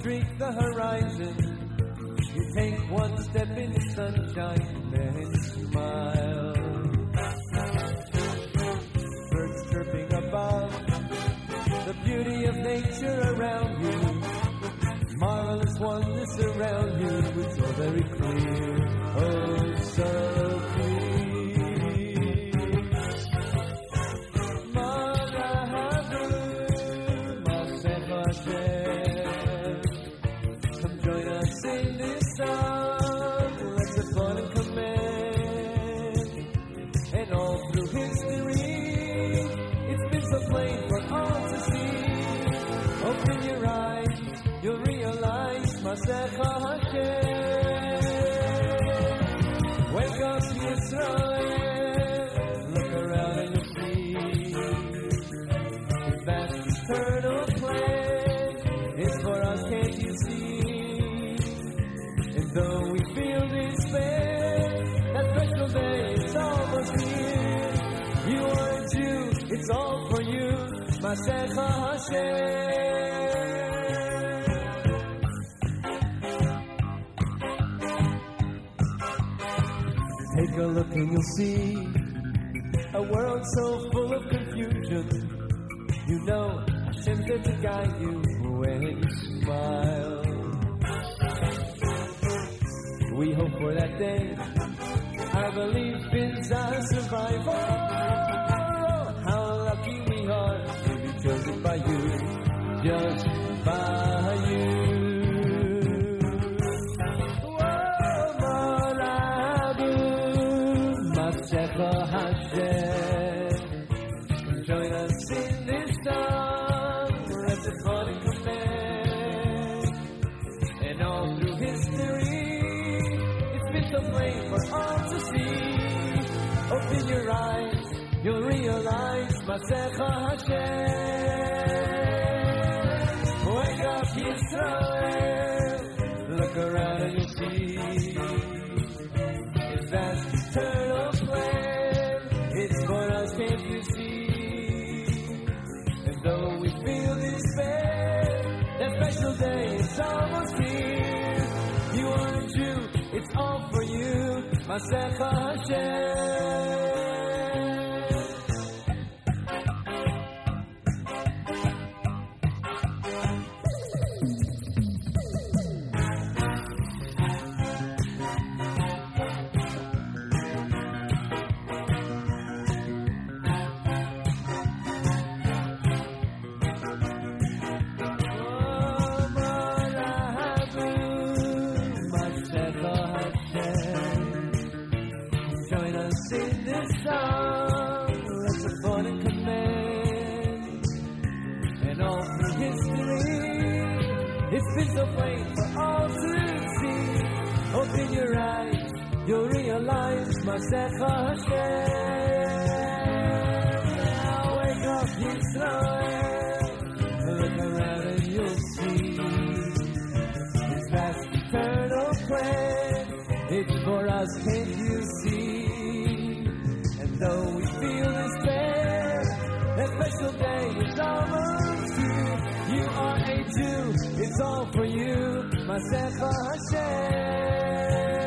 Streak the horizon. You take one step into sunshine, and smile. Birds chirping above, the beauty of nature around you. Marvelous oneness around you, it's all very clear. Wake up. Look around and you'll see. Eternal plan is for us, can't you see? And though we feel despair, that special day is almost here. You are a Jew, it's all for you, Masech Hashem. And you'll see a world so full of confusion. You know Hashem's there to guide you when you smile. We hope for that day. Our belief is our survival. How lucky we are to be chosen by you, just by Masecha Hashem. Wake up, Yisrael, look around and you'll see. His vast eternal plan, it's for us, can't you see? And though we feel despair, that special day is almost here. You are a Jew, it's all for you, Masecha Hashem. It's been so plain for all to see. Open your eyes, you'll realize Masecha Hashem. Now wake up, Yisrael. Look around and you'll see His vast eternal plan. It's for us, can't you see? And though we feel despair, that special day is almost Jew, it's all for you, Masecha Hashem.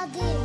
곱하기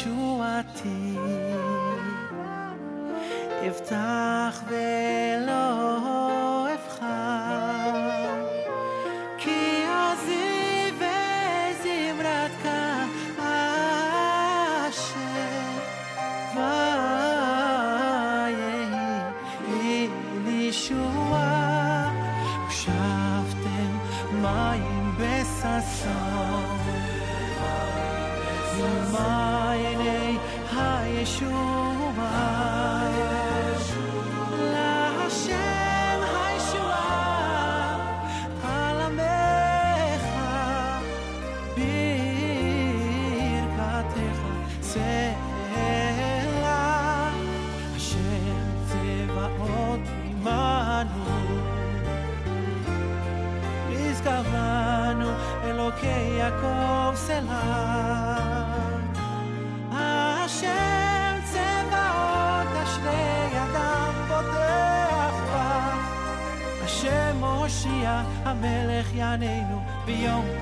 you my be beyond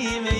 me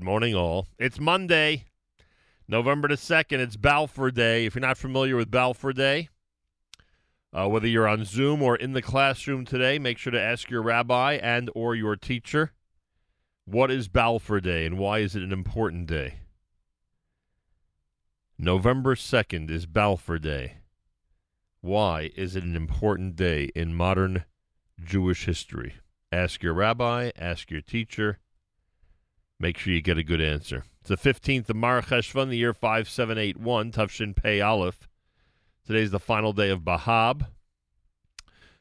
Good morning, all. It's Monday, November the 2nd. It's Balfour Day. If you're not familiar with Balfour Day, uh, whether you're on Zoom or in the classroom today, make sure to ask your rabbi and or your teacher, what is Balfour Day and why is it an important day? November 2nd is Balfour Day. Why is it an important day in modern Jewish history? Ask your rabbi, ask your teacher. Make sure you get a good answer. It's the 15th of Mar Cheshvan, the year 5781, Tufshin Pei Aleph. Today's the final day of Bahab.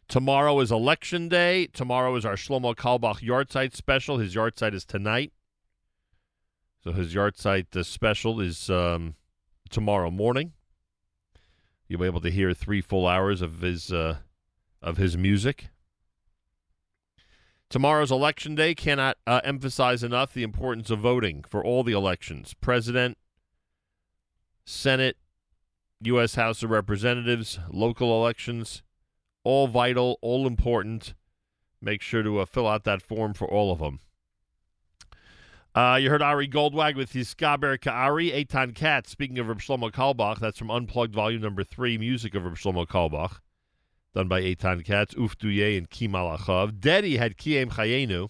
Tomorrow is election day. Tomorrow is our Shlomo Carlebach Yartzeit special. His Yartzeit is tonight. So his Yartzeit uh, special is um, tomorrow morning. You'll be able to hear three full hours of his uh, of his music. Tomorrow's election day cannot uh, emphasize enough the importance of voting for all the elections president, Senate, U.S. House of Representatives, local elections, all vital, all important. Make sure to uh, fill out that form for all of them. Uh, you heard Ari Goldwag with his Skaber Ka'ari, Eitan Katz. Speaking of Reb Carlebach, that's from Unplugged Volume Number 3, Music of Reb Carlebach, done by Eitan Katz, Ufduye, and Kim Alachav. Dedi had Kiem Chayenu.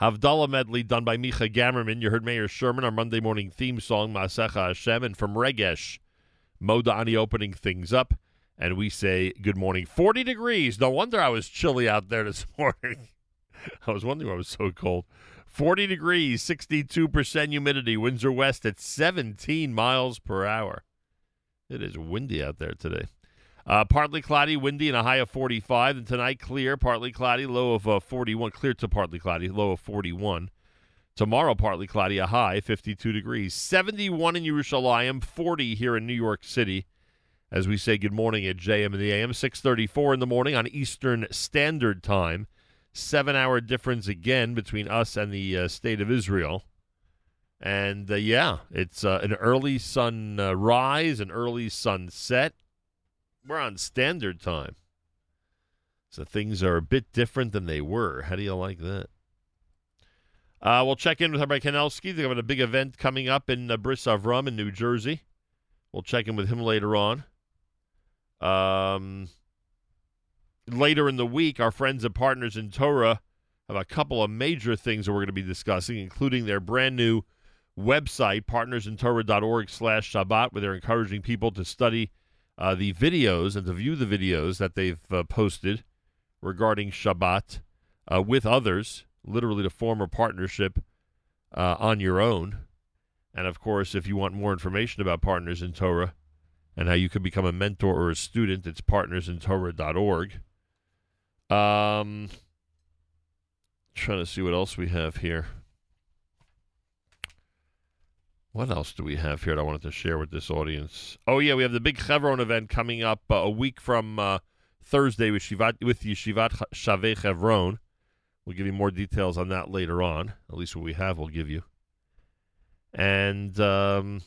Havdalah medley done by Micha Gamerman. You heard Mayor Sherman, our Monday morning theme song, Masecha Hashem, and from Regesh, Moda Ani opening things up. And we say good morning. 40 degrees. No wonder I was chilly out there this morning. I was wondering why it was so cold. 40 degrees, 62% humidity, winds are west at 17 miles per hour. It is windy out there today. Uh, partly cloudy, windy, and a high of 45. And tonight, clear, partly cloudy, low of uh, 41. Clear to partly cloudy, low of 41. Tomorrow, partly cloudy, a high, 52 degrees. 71 in Yerushalayim, 40 here in New York City. As we say good morning at JM and the AM, 634 in the morning on Eastern Standard Time. Seven hour difference again between us and the uh, state of Israel. And uh, yeah, it's uh, an early sun uh, rise, an early sunset. We're on standard time. So things are a bit different than they were. How do you like that? Uh, we'll check in with Rabbi Kanelsky. They've having a big event coming up in uh, Bris Avram in New Jersey. We'll check in with him later on. Um, later in the week, our friends and partners in Torah have a couple of major things that we're going to be discussing, including their brand new website, partnersintorah.org slash Shabbat, where they're encouraging people to study uh, the videos and to view the videos that they've uh, posted regarding Shabbat uh, with others, literally to form a partnership uh, on your own. And of course, if you want more information about Partners in Torah and how you can become a mentor or a student, it's partnersintorah.org. Um, trying to see what else we have here. What else do we have here that I wanted to share with this audience? Oh yeah, we have the big Chevron event coming up uh, a week from uh, Thursday with Shivat with Yeshivat Shavei Chevron. We'll give you more details on that later on. At least what we have, we'll give you. And um,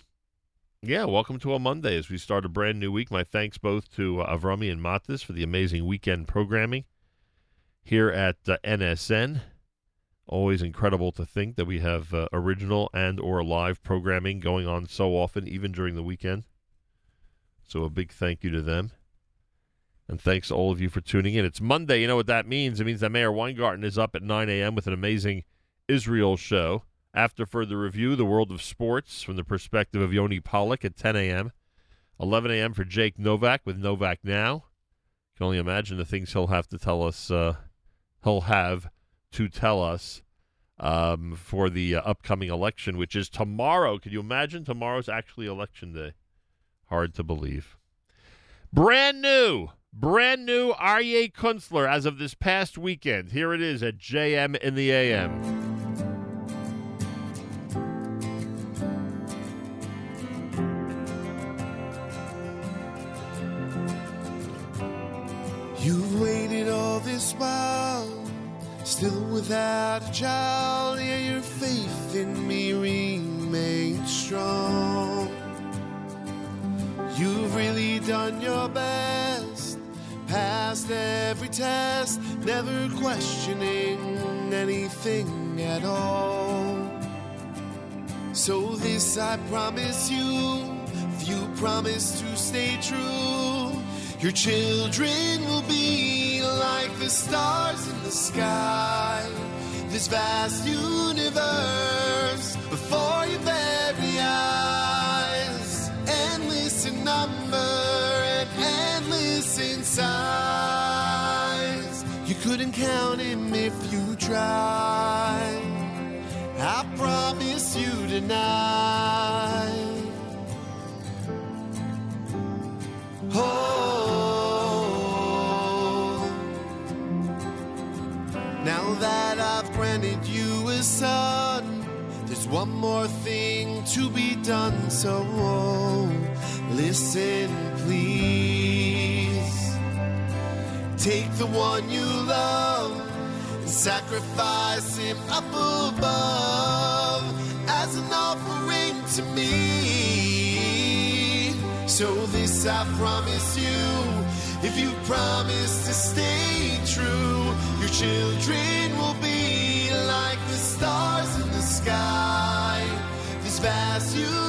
yeah, welcome to a Monday as we start a brand new week. My thanks both to uh, Avrami and Matis for the amazing weekend programming here at uh, NSN. Always incredible to think that we have uh, original and or live programming going on so often, even during the weekend. So a big thank you to them. And thanks to all of you for tuning in. It's Monday. You know what that means? It means that Meir Weingarten is up at 9 a.m. with an amazing Israel show. After further review, the world of sports from the perspective of Yoni Pollock at 10 a.m. 11 a.m. for Jake Novak with Novak Now. you Can only imagine the things he'll have to tell us. Uh, he'll have to tell us um, for the uh, upcoming election, which is tomorrow. Can you imagine? Tomorrow's actually election day. Hard to believe. Brand new, brand new Aryeh Kunstler as of this past weekend. Here it is at JM in the AM. You've waited all this while, still without a child. Yeah, your faith in me remains strong. You've really done your best, passed every test, never questioning anything at all. So, this I promise you, if you promise to stay true. Your children will be like the stars in the sky. This vast universe before your very eyes. Endless in number and endless in size. You couldn't count him if you tried. I promise you tonight. Oh, Now that I've granted you a son, there's one more thing to be done. So listen, please. Take the one you love and sacrifice him up above as an offering to me. So this I promise you, if you promise to stay true children will be like the stars in the sky. This vast universe.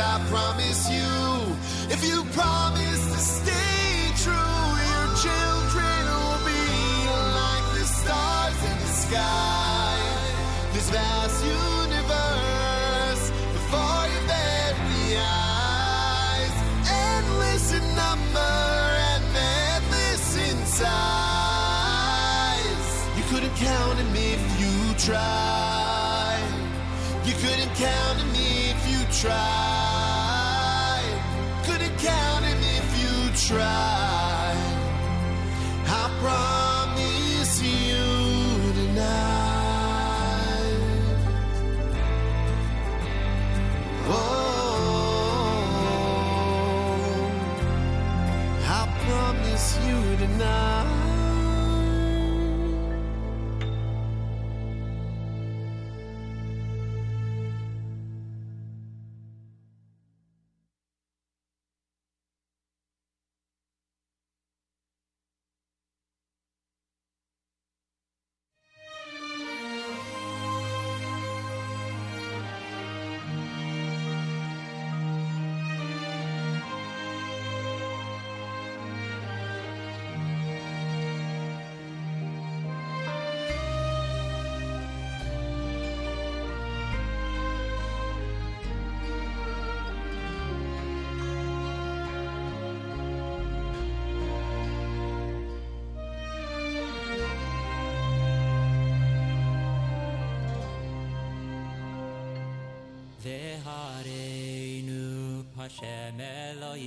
I promise you. If you promise to stay true, your children will be like the stars in the sky. This vast universe before your very eyes. Endless in number and endless in size. You couldn't count if you tried. You couldn't count if you tried.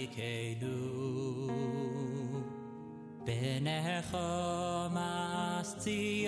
ke du ben he khos tsi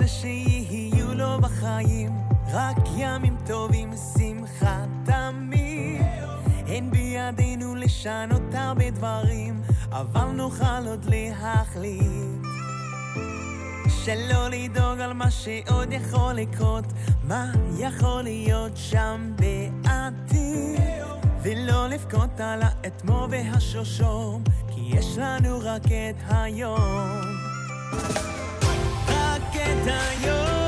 רוצה שיהיו לו בחיים רק ימים טובים, שמחה תמיד. אין בידינו לשנות הרבה דברים, אבל נוכל עוד להחליט. שלא לדאוג על מה שעוד יכול לקרות, מה יכול להיות שם בעתיד. ולא לבכות על האתמו והשושום, כי יש לנו רק את היום. tayo.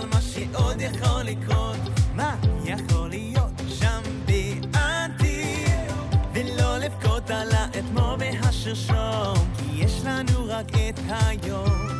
על מה שעוד יכול לקרות, מה יכול להיות שם בעתיד, ולא לבכות על האתמול והשרשום, כי יש לנו רק את היום.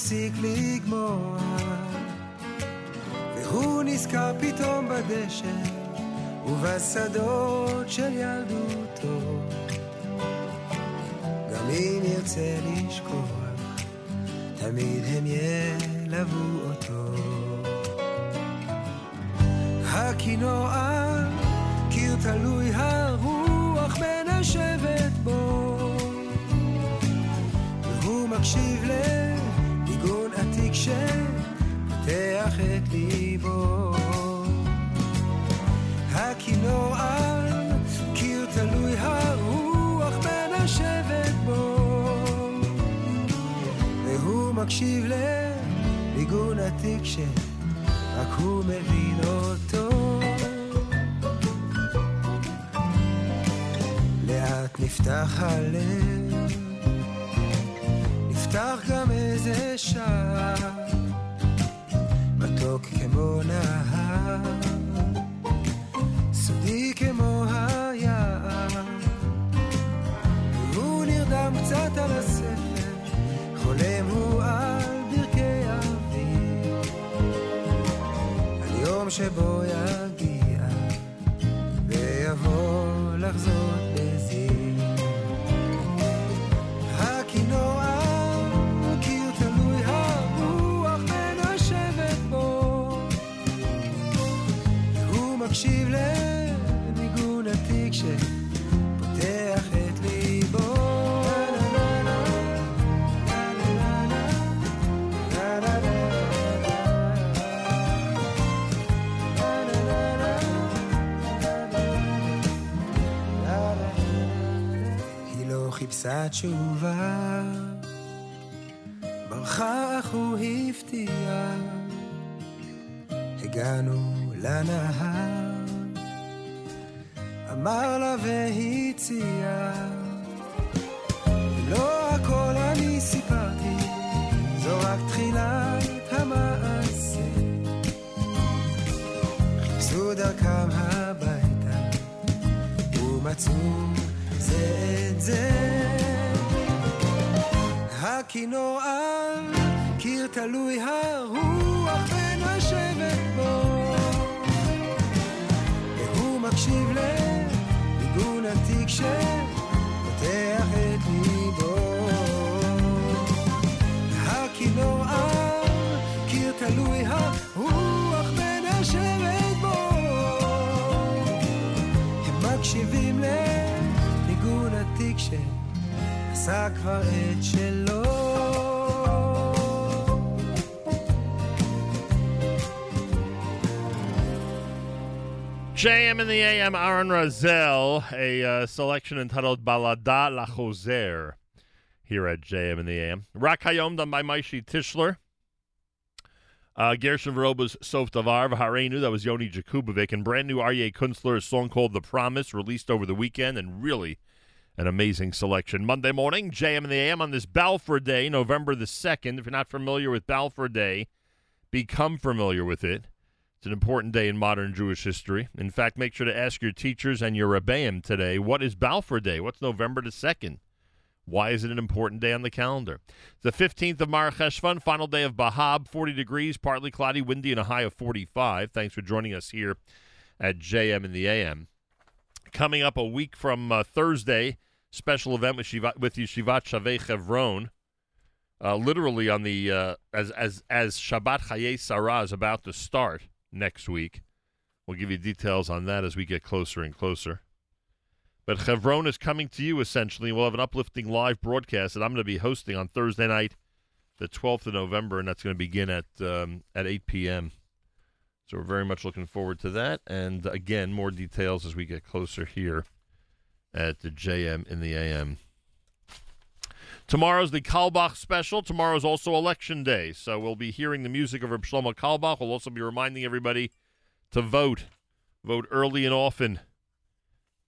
מפסיק לגמוע, והוא נזכר פתאום בדשא ובשדות של ילדותו. גם אם ירצה לשכוח, תמיד הם ילוו אותו. הכינוע, קיר תלוי הרוח מנשבת בו, והוא מקשיב עתיק שפותח את ליבו. הכינוע, קיר תלוי הרוח מנשבת בו, והוא מקשיב לניגון עתיק שרק הוא מבין אותו. לאט נפתח הלב, נפתח גם איזה שער, מתוק כמו נהר. סודי כמו היער והוא נרדם קצת על הספר חולם הוא על ברכי אביב על יום שבו יגיע ויבוא לחזות חיפשה תשובה, ברחה אך הוא הפתיע. הגענו לנהר, אמר לה והציע, לא הכל אני סיפרתי, זו רק תחילת המעשה. חיפשו בדרכם הביתה, ומצאו זה את זה. הכינור על קיר תלוי הרוח ונשבת בו, והוא מקשיב לניגון עתיק שפותח שעשה כבר את שלו. JM in the AM, Aaron Razel, a uh, selection entitled Balada La Choser here at JM in the AM. Rak Hayom done by Maishi Tischler. Uh, Gershon Veroba's Sof Davar, Harenu, that was Yoni Jakubovic, and brand new Aryeh Kunstler, a song called The Promise, released over the weekend, and really an amazing selection. Monday morning, JM in the AM on this Balfour Day, November the 2nd. If you're not familiar with Balfour Day, become familiar with it. It's an important day in modern Jewish history. In fact, make sure to ask your teachers and your Rebbeim today, what is Balfour Day? What's November the 2nd? Why is it an important day on the calendar? The 15th of Mar Cheshvan, final day of Bahab, 40 degrees, partly cloudy, windy, and a high of 45. Thanks for joining us here at JM in the AM. Coming up a week from uh, Thursday, special event with, Shiva, with Yeshivat Shavei Chevron. Uh, literally on the uh, as as as Shabbat Chaye Sarah is about to start next week. We'll give you details on that as we get closer and closer. But Chevron is coming to you essentially. We'll have an uplifting live broadcast that I'm going to be hosting on Thursday night, the 12th of November, and that's going to begin at um, at 8 p.m. So we're very much looking forward to that. And again, more details as we get closer here at the JM in the AM. Tomorrow's the Carlebach special. Tomorrow's also election day. So we'll be hearing the music of Reb Shlomo Carlebach. We'll also be reminding everybody to vote. Vote early and often.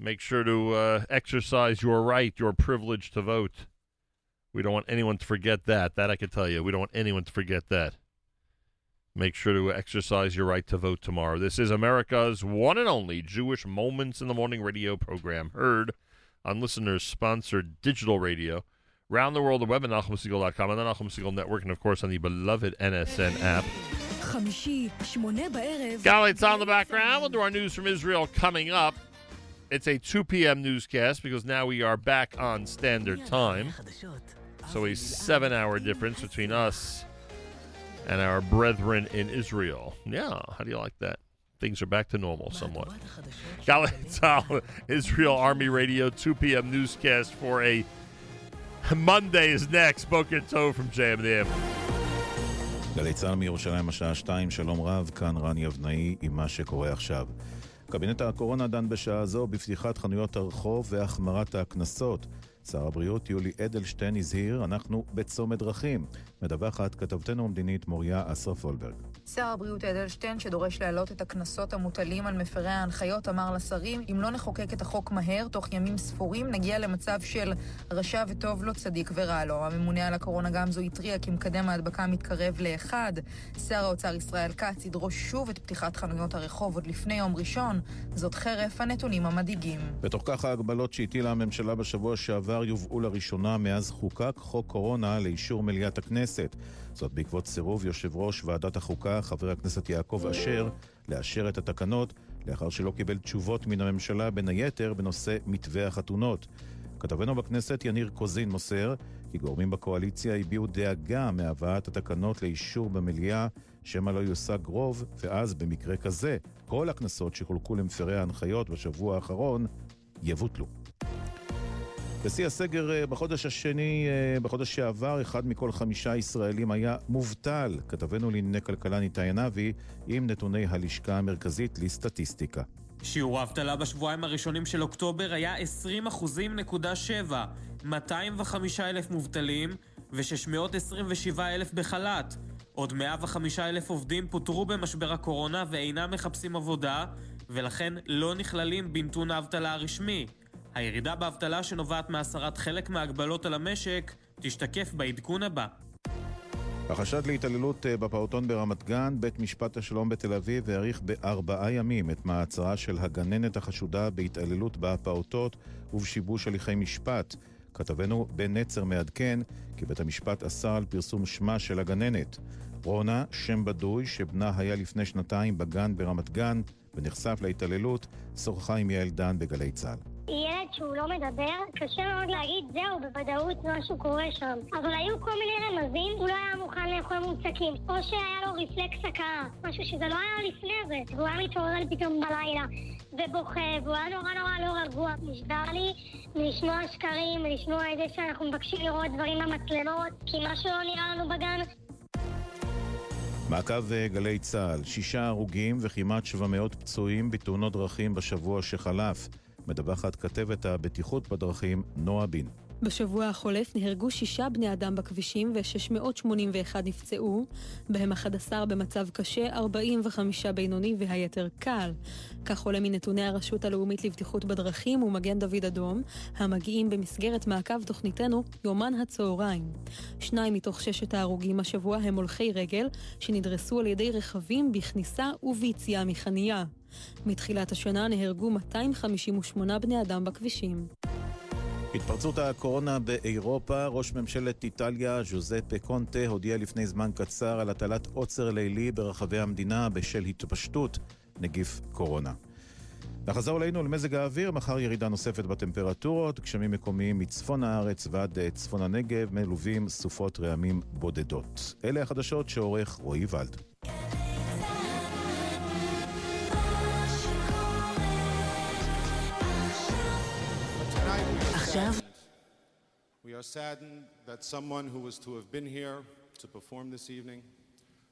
Make sure to uh, exercise your right, your privilege to vote. We don't want anyone to forget that. That I can tell you. We don't want anyone to forget that. Make sure to exercise your right to vote tomorrow. This is America's one and only Jewish Moments in the Morning radio program, heard on listeners sponsored digital radio, round the world, the web at NachumSegal.com and the Nachum Segal Network, and of course on the beloved NSN app. Galit's on the background. We'll do our news from Israel coming up. It's a 2 p.m. newscast because now we are back on standard time. So a seven hour difference between us and our brethren in Israel. Yeah, how do you like that? Things are back to normal somewhat. Galei Tzahal, Israel Army Radio, 2 p.m. newscast for a Monday is next. Boker Tov from JMDM. גלי צה"ל מירושלים השעה 2, שלום רב, כאן רן יבנאי עם מה שקורה עכשיו. קבינט הקורונה דן בשעה זו בפתיחת חנויות הרחוב והחמרת הקנסות. שר הבריאות יולי אדלשטיין הזהיר, אנחנו בצומת דרכים. מדווחת כתבתנו המדינית מוריה אסרף וולברג. שר הבריאות אדלשטיין, שדורש להעלות את הקנסות המוטלים על מפרי ההנחיות, אמר לשרים, אם לא נחוקק את החוק מהר, תוך ימים ספורים, נגיע למצב של רשע וטוב לו, צדיק ורע לו. הממונה על הקורונה גמזו התריע כי מקדם ההדבקה מתקרב לאחד. שר האוצר ישראל כץ ידרוש שוב את פתיחת חנויות הרחוב עוד לפני יום ראשון, זאת חרף הנתונים המדאיגים. בתוך כך ההגבלות שהטילה הממשלה בשבוע שעבר יובאו לראשונה מאז חוקק חוק קורונה לאישור מליאת הכנסת. זאת בעקבות סירוב יושב ראש ועדת החוקה, חבר הכנסת יעקב אשר, לאשר את התקנות, לאחר שלא קיבל תשובות מן הממשלה, בין היתר בנושא מתווה החתונות. כתבנו בכנסת יניר קוזין מוסר כי גורמים בקואליציה הביעו דאגה מהבאת התקנות לאישור במליאה, שמא לא יושג רוב, ואז במקרה כזה, כל הקנסות שחולקו למפרי ההנחיות בשבוע האחרון יבוטלו. בשיא הסגר אה, בחודש השני, אה, בחודש שעבר, אחד מכל חמישה ישראלים היה מובטל. כתבנו לענייני כלכלה ניתאי ענבי עם נתוני הלשכה המרכזית לסטטיסטיקה. שיעור האבטלה בשבועיים הראשונים של אוקטובר היה 20.7, 205 אלף מובטלים ו-627 אלף בחל"ת. עוד 105 אלף עובדים פוטרו במשבר הקורונה ואינם מחפשים עבודה, ולכן לא נכללים בנתון האבטלה הרשמי. הירידה באבטלה שנובעת מהסרת חלק מההגבלות על המשק תשתקף בעדכון הבא. החשד להתעללות אה, בפעוטון ברמת גן, בית משפט השלום בתל אביב האריך בארבעה ימים את מעצרה של הגננת החשודה בהתעללות בפעוטות ובשיבוש הליכי משפט. כתבנו בן נצר מעדכן כי בית המשפט אסר על פרסום שמה של הגננת. רונה, שם בדוי, שבנה היה לפני שנתיים בגן ברמת גן ונחשף להתעללות, שוחחה עם יעל דן בגלי צה"ל. ילד שהוא לא מדבר, קשה מאוד להגיד, זהו, בוודאות משהו קורה שם. אבל היו כל מיני רמזים, הוא לא היה מוכן לאכול מוצקים. או שהיה לו רפלקס הכאה, משהו שזה לא היה לפני זה. והוא היה מתעורר פתאום בלילה, ובוכה, והוא היה נורא נורא לא רגוע. נשבר לי מלשמוע שקרים, מלשמוע את זה שאנחנו מבקשים לראות דברים במצלמות, כי משהו לא נראה לנו בגן. מעקב אה, גלי צה"ל, שישה הרוגים וכמעט 700 פצועים בתאונות דרכים בשבוע שחלף. מדווחת כתבת הבטיחות בדרכים נועה בין. בשבוע החולף נהרגו שישה בני אדם בכבישים ו-681 נפצעו, בהם 11 במצב קשה, 45 בינוני והיתר קל. כך עולה מנתוני הרשות הלאומית לבטיחות בדרכים ומגן דוד אדום, המגיעים במסגרת מעקב תוכניתנו יומן הצהריים. שניים מתוך ששת ההרוגים השבוע הם הולכי רגל, שנדרסו על ידי רכבים בכניסה וביציאה מחניה. מתחילת השנה נהרגו 258 בני אדם בכבישים. התפרצות הקורונה באירופה, ראש ממשלת איטליה, ז'וזפה קונטה, הודיע לפני זמן קצר על הטלת עוצר לילי ברחבי המדינה בשל התפשטות נגיף קורונה. נחזור אלינו למזג האוויר, מחר ירידה נוספת בטמפרטורות, גשמים מקומיים מצפון הארץ ועד אה, צפון הנגב, מלווים סופות רעמים בודדות. אלה החדשות שעורך רועי ולד. We are saddened. We are saddened that someone who was to have been here to perform this evening,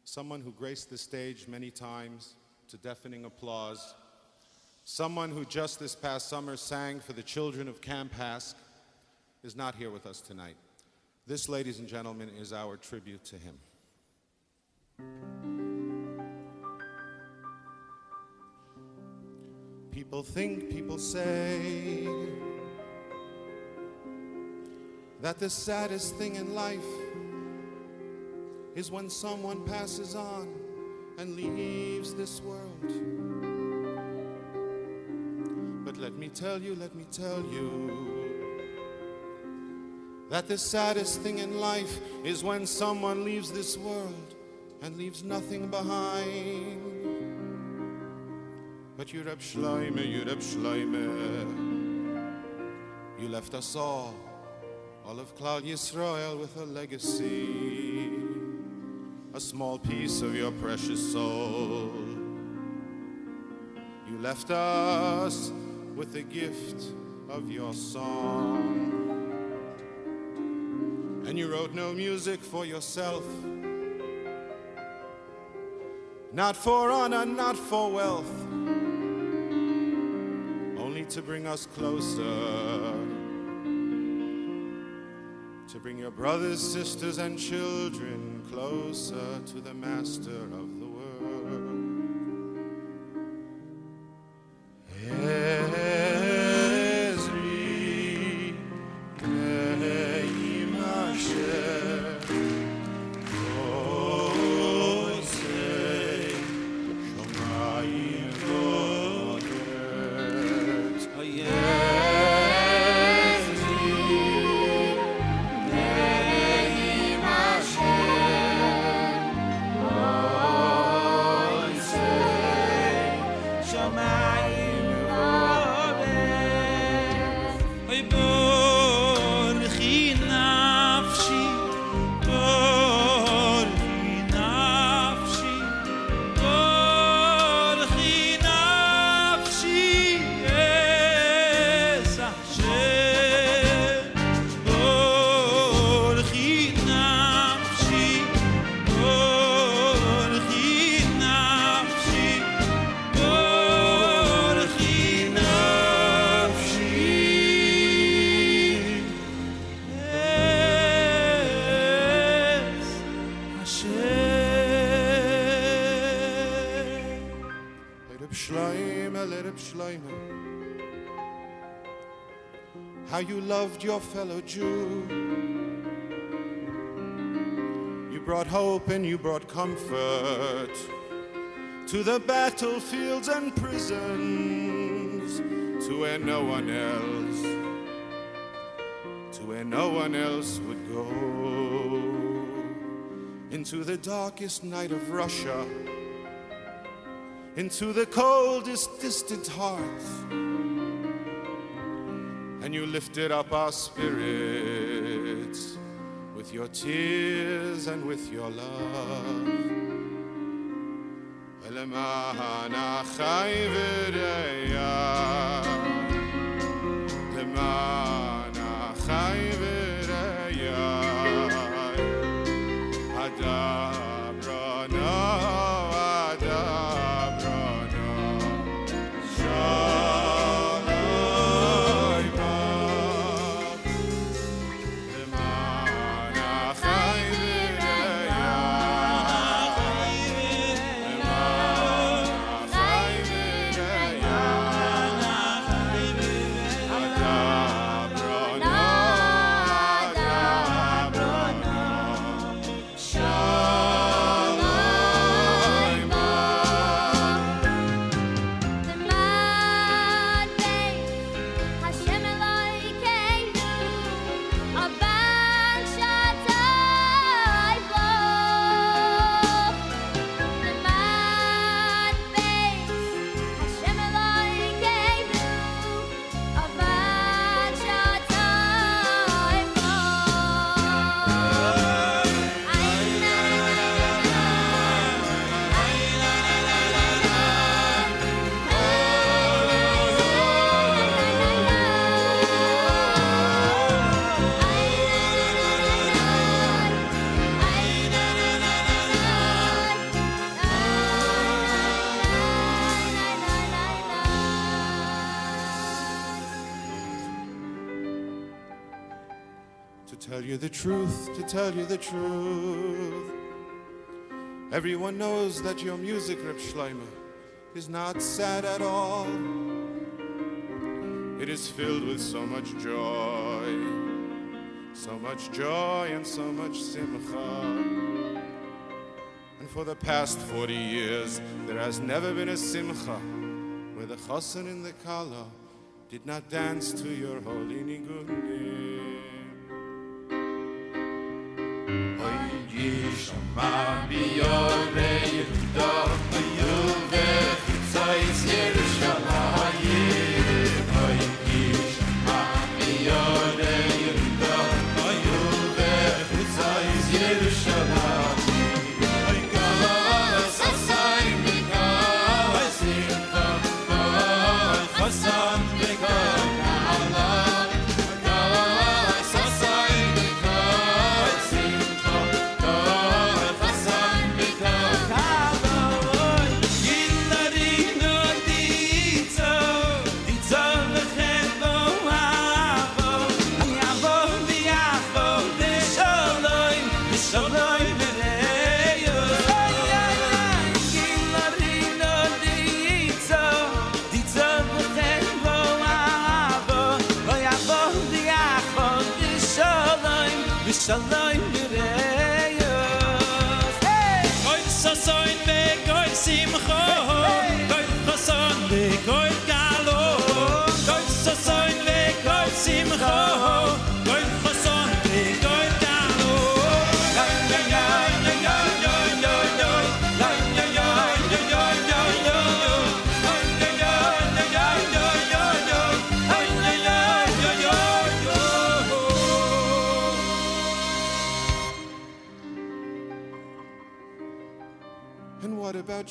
someone who graced the stage many times to deafening applause, someone who just this past summer sang for the children of Camp HASC, is not here with us tonight. This, ladies and gentlemen, is our tribute to him. People think, people say, that the saddest thing in life is when someone passes on and leaves this world. But let me tell you, let me tell you that the saddest thing in life is when someone leaves this world and leaves nothing behind. But you Reb Shloime, you Reb Shloime, you left us all, all of Klal Yisrael with a legacy, a small piece of your precious soul. You left us with the gift of your song. And you wrote no music for yourself. Not for honor, not for wealth. Only to bring us closer. To bring your brothers, sisters, and children closer to the master of loved your fellow Jew. You brought hope and you brought comfort to the battlefields and prisons, to where no one else, to where no one else would go, into the darkest night of Russia, into the coldest distant hearts and you lifted up our spirits with your tears and with your love. ולמען החי ורעיה, למען Tell you the truth. Everyone knows that your music, Reb Shlomo, is not sad at all. It is filled with so much joy, so much joy and so much simcha. And for the past 40 years, there has never been a simcha where the chassan in the kala did not dance to your holy אין די שמע באביא ליי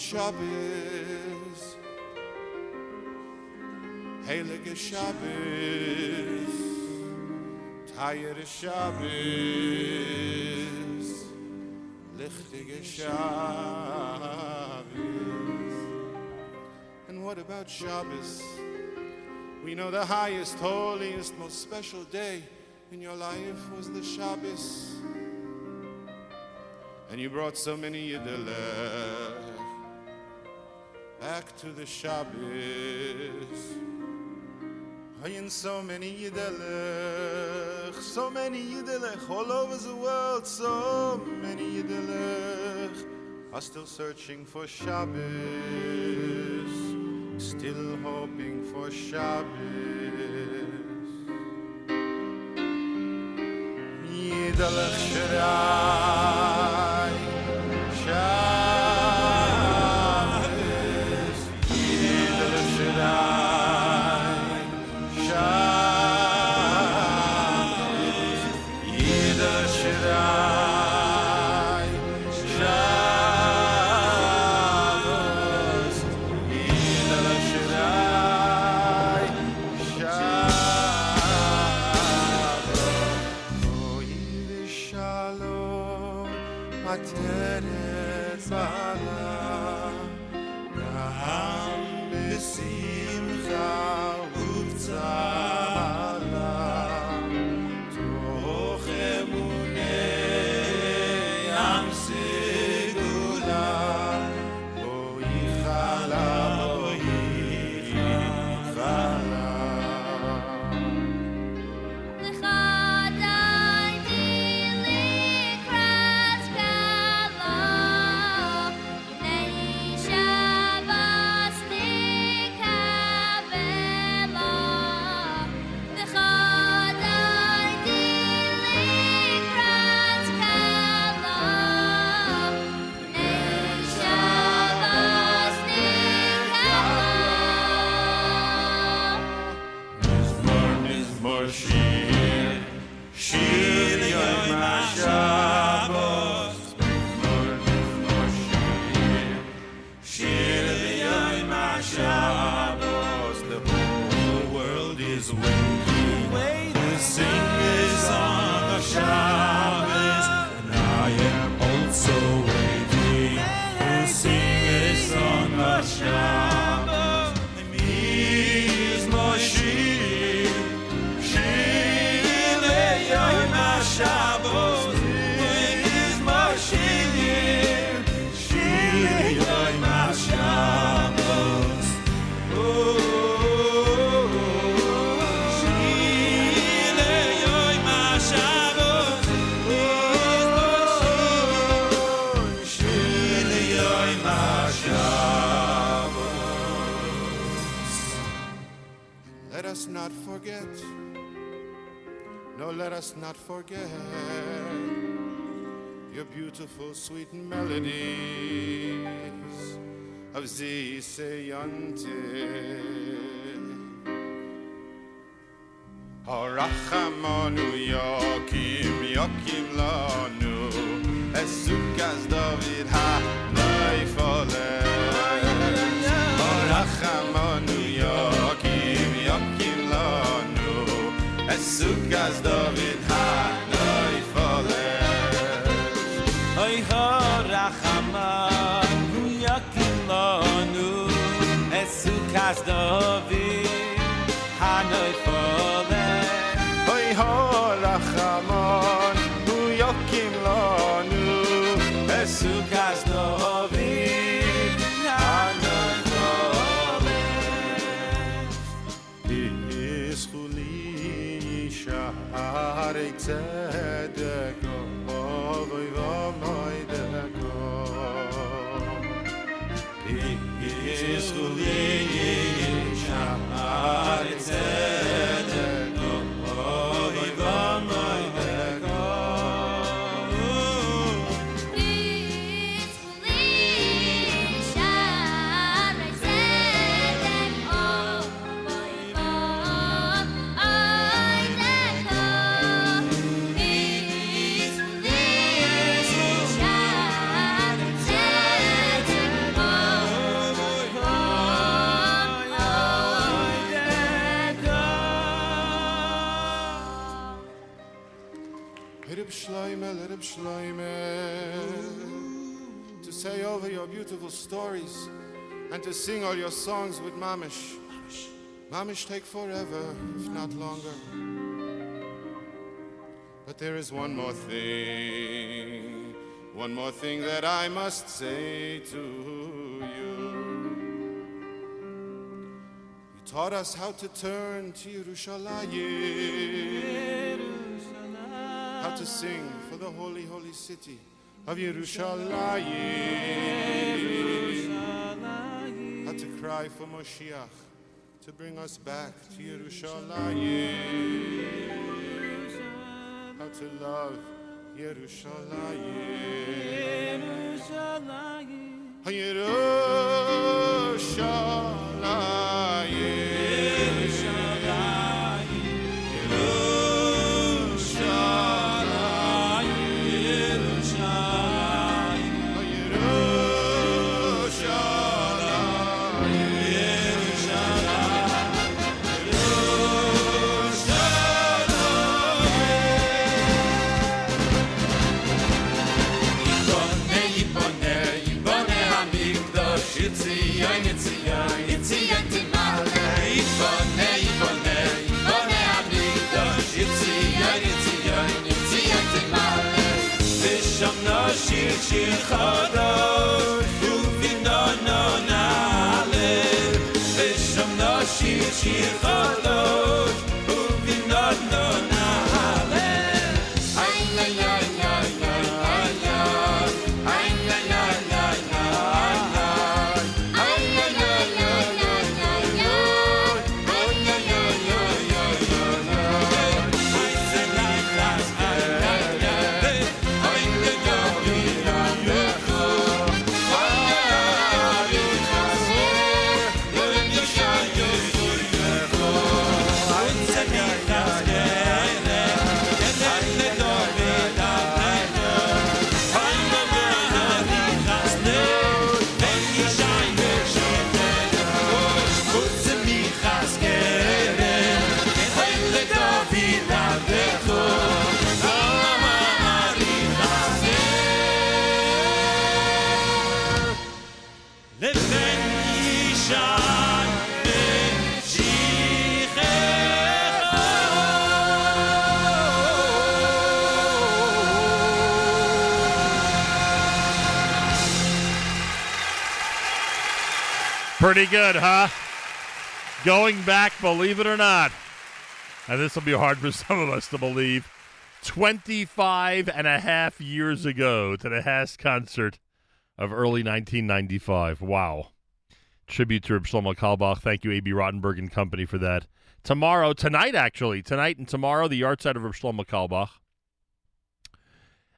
Shabbos? Heilige Shabbos, Tired Shabbos, Lichtige Shabbos. And what about Shabbos? We know the highest, holiest, most special day in your life was the Shabbos. And you brought so many Yiddelech back to the Shabbos. In so many Yiddelech so many Yidelech all over the world, so many Yidelech are still searching for Shabbos, still hoping for Shabbos. Yidelech Shaddai, beautiful, sweet melodies of Ziseyante. Harachamanu Yokim, Yokim stories and to sing all your songs with Mamish. Mamish Mamish take forever, if not longer. But there is one more thing, one more thing that I must say to you. You taught us how to turn to Yerushalayim. how to sing for the holy, holy city of Yerushalayim. How to cry for Moshiach to bring us back to Yerushalayim. How to love Yerushalayim. shir shir די Pretty good, huh? Going back, believe it or not. And this will be hard for some of us to believe. 25 and a half years ago to the HASC concert of early 1995. Wow. Tribute to Reb Shlomo Carlebach. Thank you, Abie Rotenberg and Company, for that. Tomorrow, tonight, actually, tonight and tomorrow, the yahrzeit of Reb Shlomo Carlebach.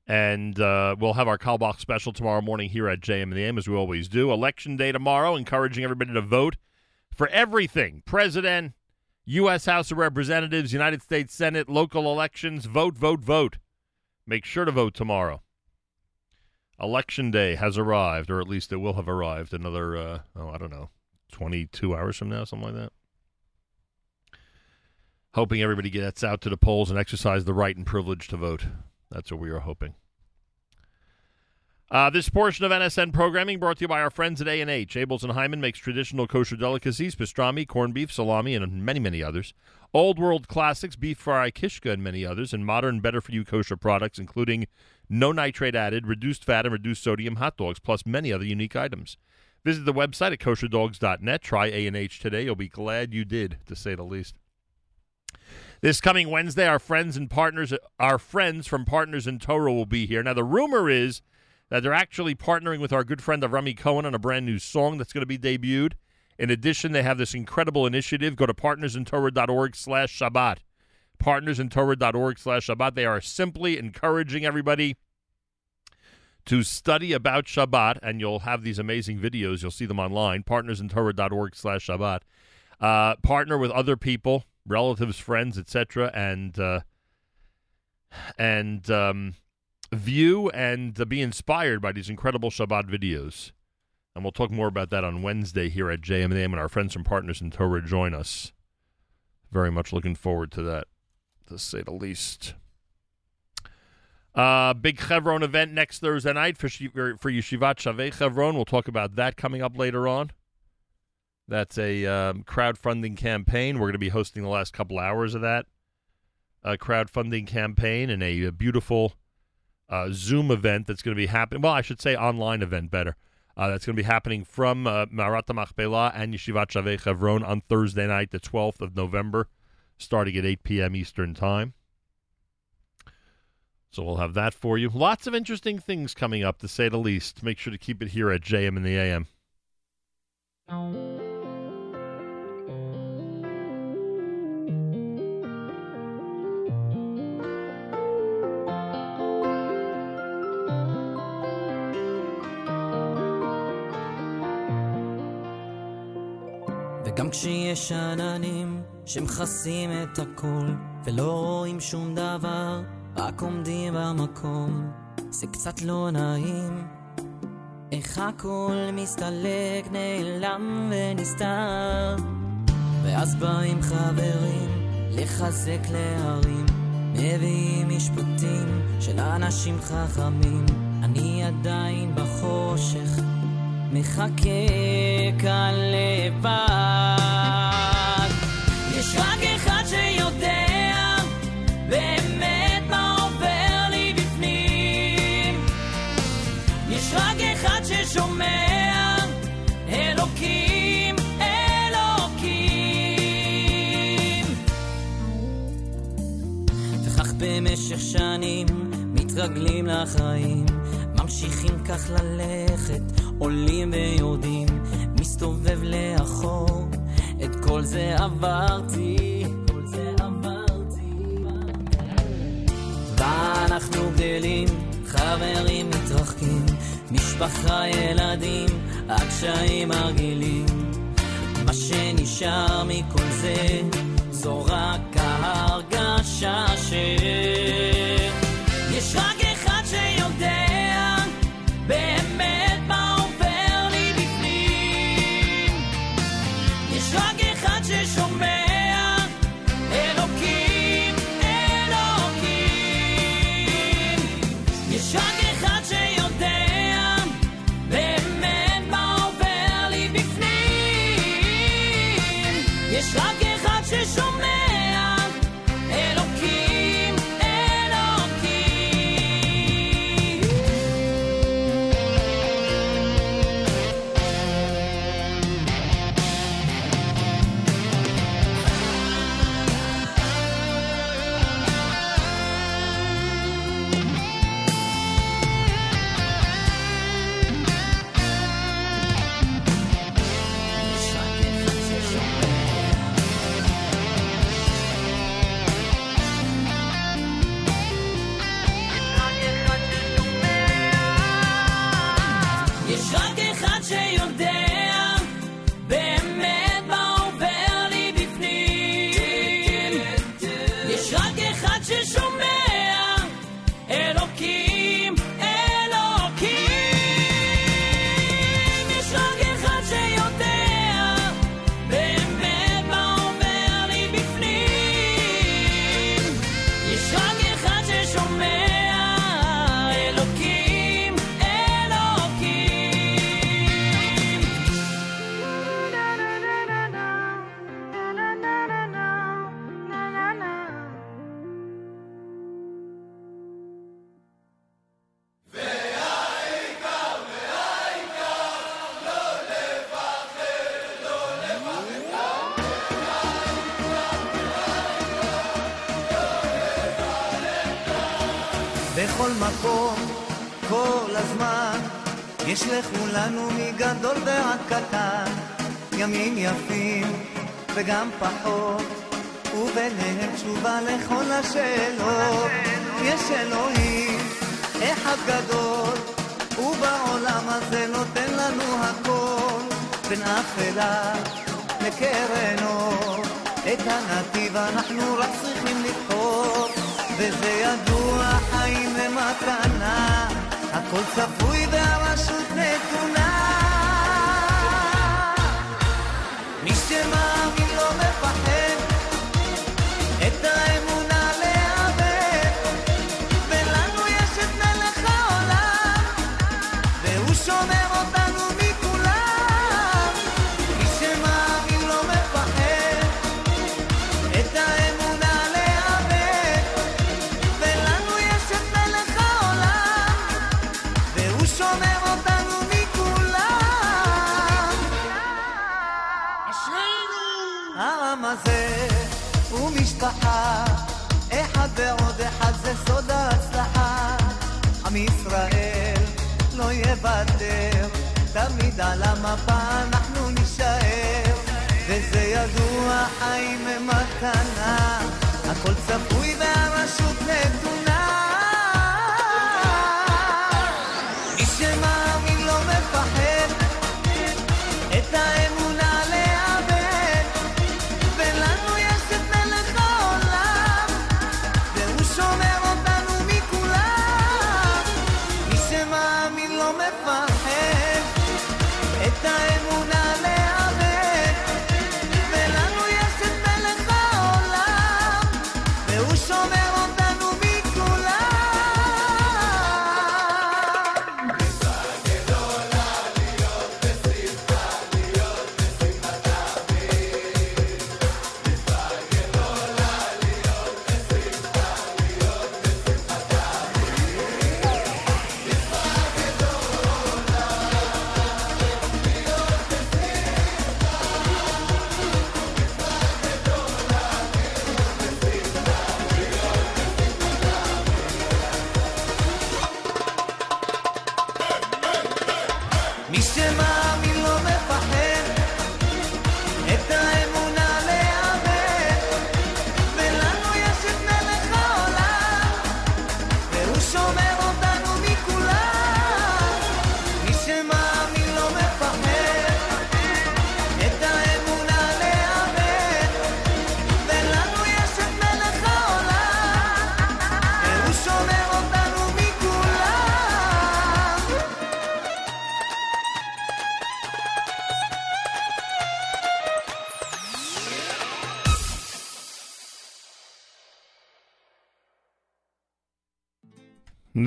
And uh, we'll have our Carlebach special tomorrow morning here at JM and the AM, as we always do. Election day tomorrow, encouraging everybody to vote for everything president, U.S. House of Representatives, United States Senate, local elections. Vote, vote, vote. Make sure to vote tomorrow. Election day has arrived, or at least it will have arrived another, uh, oh, I don't know, 22 hours from now, something like that. Hoping everybody gets out to the polls and exercise the right and privilege to vote. That's what we are hoping. Uh, this portion of NSN programming brought to you by our friends at A&H. Abeles and Heymann makes traditional kosher delicacies, pastrami, corned beef, salami, and many, many others. Old world classics, beef fry, kishka, and many others, and modern, better-for-you kosher products, including no nitrate added, reduced fat, and reduced sodium hot dogs, plus many other unique items. Visit the website at kosherdogs.net. Try A&H today. You'll be glad you did, to say the least. This coming Wednesday, our friends and partners, our friends from Partners in Torah will be here. Now, the rumor is that they're actually partnering with our good friend Rami Cohen on a brand new song that's going to be debuted. In addition, they have this incredible initiative. Go to partnersintorah.org slash Shabbat. Partnersintorah.org slash Shabbat. They are simply encouraging everybody to study about Shabbat, and you'll have these amazing videos. You'll see them online. Partnersintorah.org slash Shabbat. Uh, partner with other people, relatives, friends, etc., and uh, and um, view and uh, be inspired by these incredible Shabbat videos. And we'll talk more about that on Wednesday here at JMAM, and our friends and Partners in Torah join us. Very much looking forward to that, to say the least. Uh, big Chevron event next Thursday night for, for Yeshivat Shavei Chevron. We'll talk about that coming up later on. That's a um, crowdfunding campaign. We're going to be hosting the last couple hours of that uh, crowdfunding campaign and a, a beautiful uh, Zoom event that's going to be happening. Well, I should say online event better. Uh, that's going to be happening from uh, Marat Machpelah and Yeshivat Shavei Chevron on Thursday night, the 12th of November, starting at 8 p.m. Eastern Time. So we'll have that for you. Lots of interesting things coming up, to say the least. Make sure to keep it here at JM and the AM. וגם כשיש עננים שמכסים את הכל ולא רואים שום דבר, רק עומדים במקום, זה קצת לא נעים. איך הכל מסתלק, נעלם ונסתר. ואז באים חברים לחזק להרים, מביאים משפטים של אנשים חכמים. אני עדיין בחושך, מחכה כאן לבד. במשך שנים מתרגלים לחיים, ממשיכים כך ללכת, עולים ויורדים, מסתובב לאחור, את כל זה עברתי. ואנחנו גדלים, חברים מתרחקים, משפחה, ילדים, הקשיים הרגילים. מה שנשאר מכל זה, זו רק ההרגשה 下雪。לכל השאלות. יש אלוהים, אחד גדול, ובעולם הזה נותן לנו הכל, בין אפלה לקרן אור. את הנתיב אנחנו רק צריכים לבחור, וזה ידוע, חיים למתנה, הכל צפוי והרשות נתונה. על המפה אנחנו נישאר. וזה ידוע, חיים הם מתנה, הכל צפוי והרשות נתונה.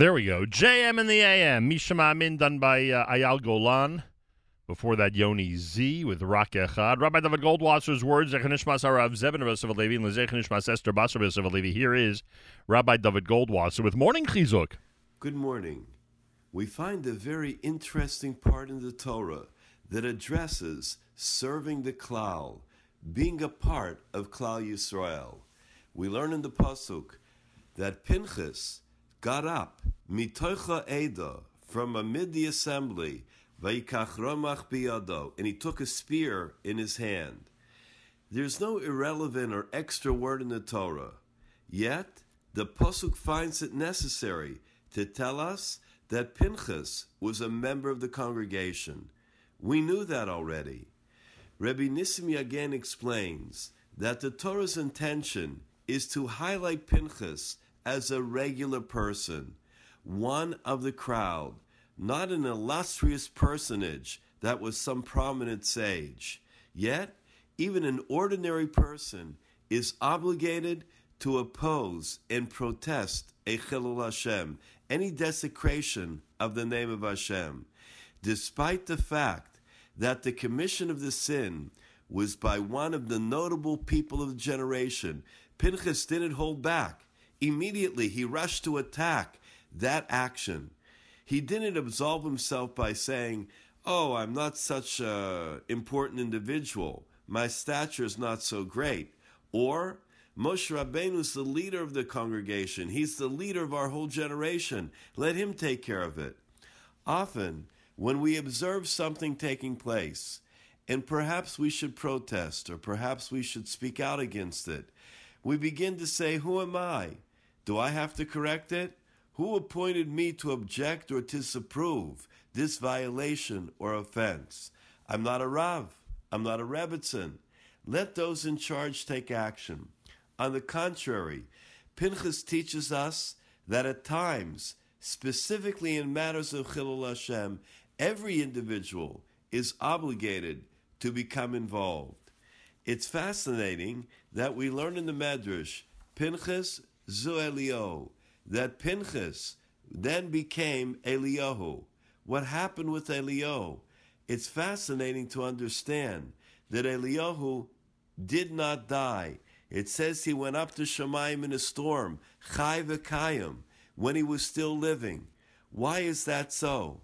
There we go. JM in the AM. Misha Ma'amin done by uh, Eyal Golan. Before that, Yoni Z with Rak Echad. Rabbi David Goldwasser's words, Zechanishmas Arav Zebin of Levi, and Zechanishmas Esther Basar of Levi. Here is Rabbi David Goldwasser with Morning Chizuk. Good morning. We find a very interesting part in the Torah that addresses serving the Klal, being a part of Klal Yisrael. We learn in the Pasuk that Pinchas got up, mitocha eda, from amid the assembly, vayikach biyado, and he took a spear in his hand. There's no irrelevant or extra word in the Torah. Yet, the Pasuk finds it necessary to tell us that Pinchas was a member of the congregation. We knew that already. Rabbi Nissim again explains that the Torah's intention is to highlight Pinchas as a regular person, one of the crowd, not an illustrious personage that was some prominent sage. Yet, even an ordinary person is obligated to oppose and protest a Chilul Hashem, any desecration of the name of Hashem, despite the fact that the commission of the sin was by one of the notable people of the generation. Pinchas didn't hold back. Immediately he rushed to attack that action. He didn't absolve himself by saying, Oh, I'm not such an important individual. My stature is not so great. Or, Moshe Rabbeinu is the leader of the congregation. He's the leader of our whole generation. Let him take care of it. Often, when we observe something taking place, and perhaps we should protest or perhaps we should speak out against it, we begin to say, Who am I? Do I have to correct it? Who appointed me to object or disapprove this violation or offense? I'm not a Rav. I'm not a Rebbitzin. Let those in charge take action. On the contrary, Pinchas teaches us that at times, specifically in matters of Chilul Hashem, every individual is obligated to become involved. It's fascinating that we learn in the Medrash, Pinchas zu Elio, that Pinchas then became Eliyahu. What happened with Eliyahu? It's fascinating to understand that Eliyahu did not die. It says he went up to Shemaim in a storm, Chai v'kayim, when he was still living. Why is that so?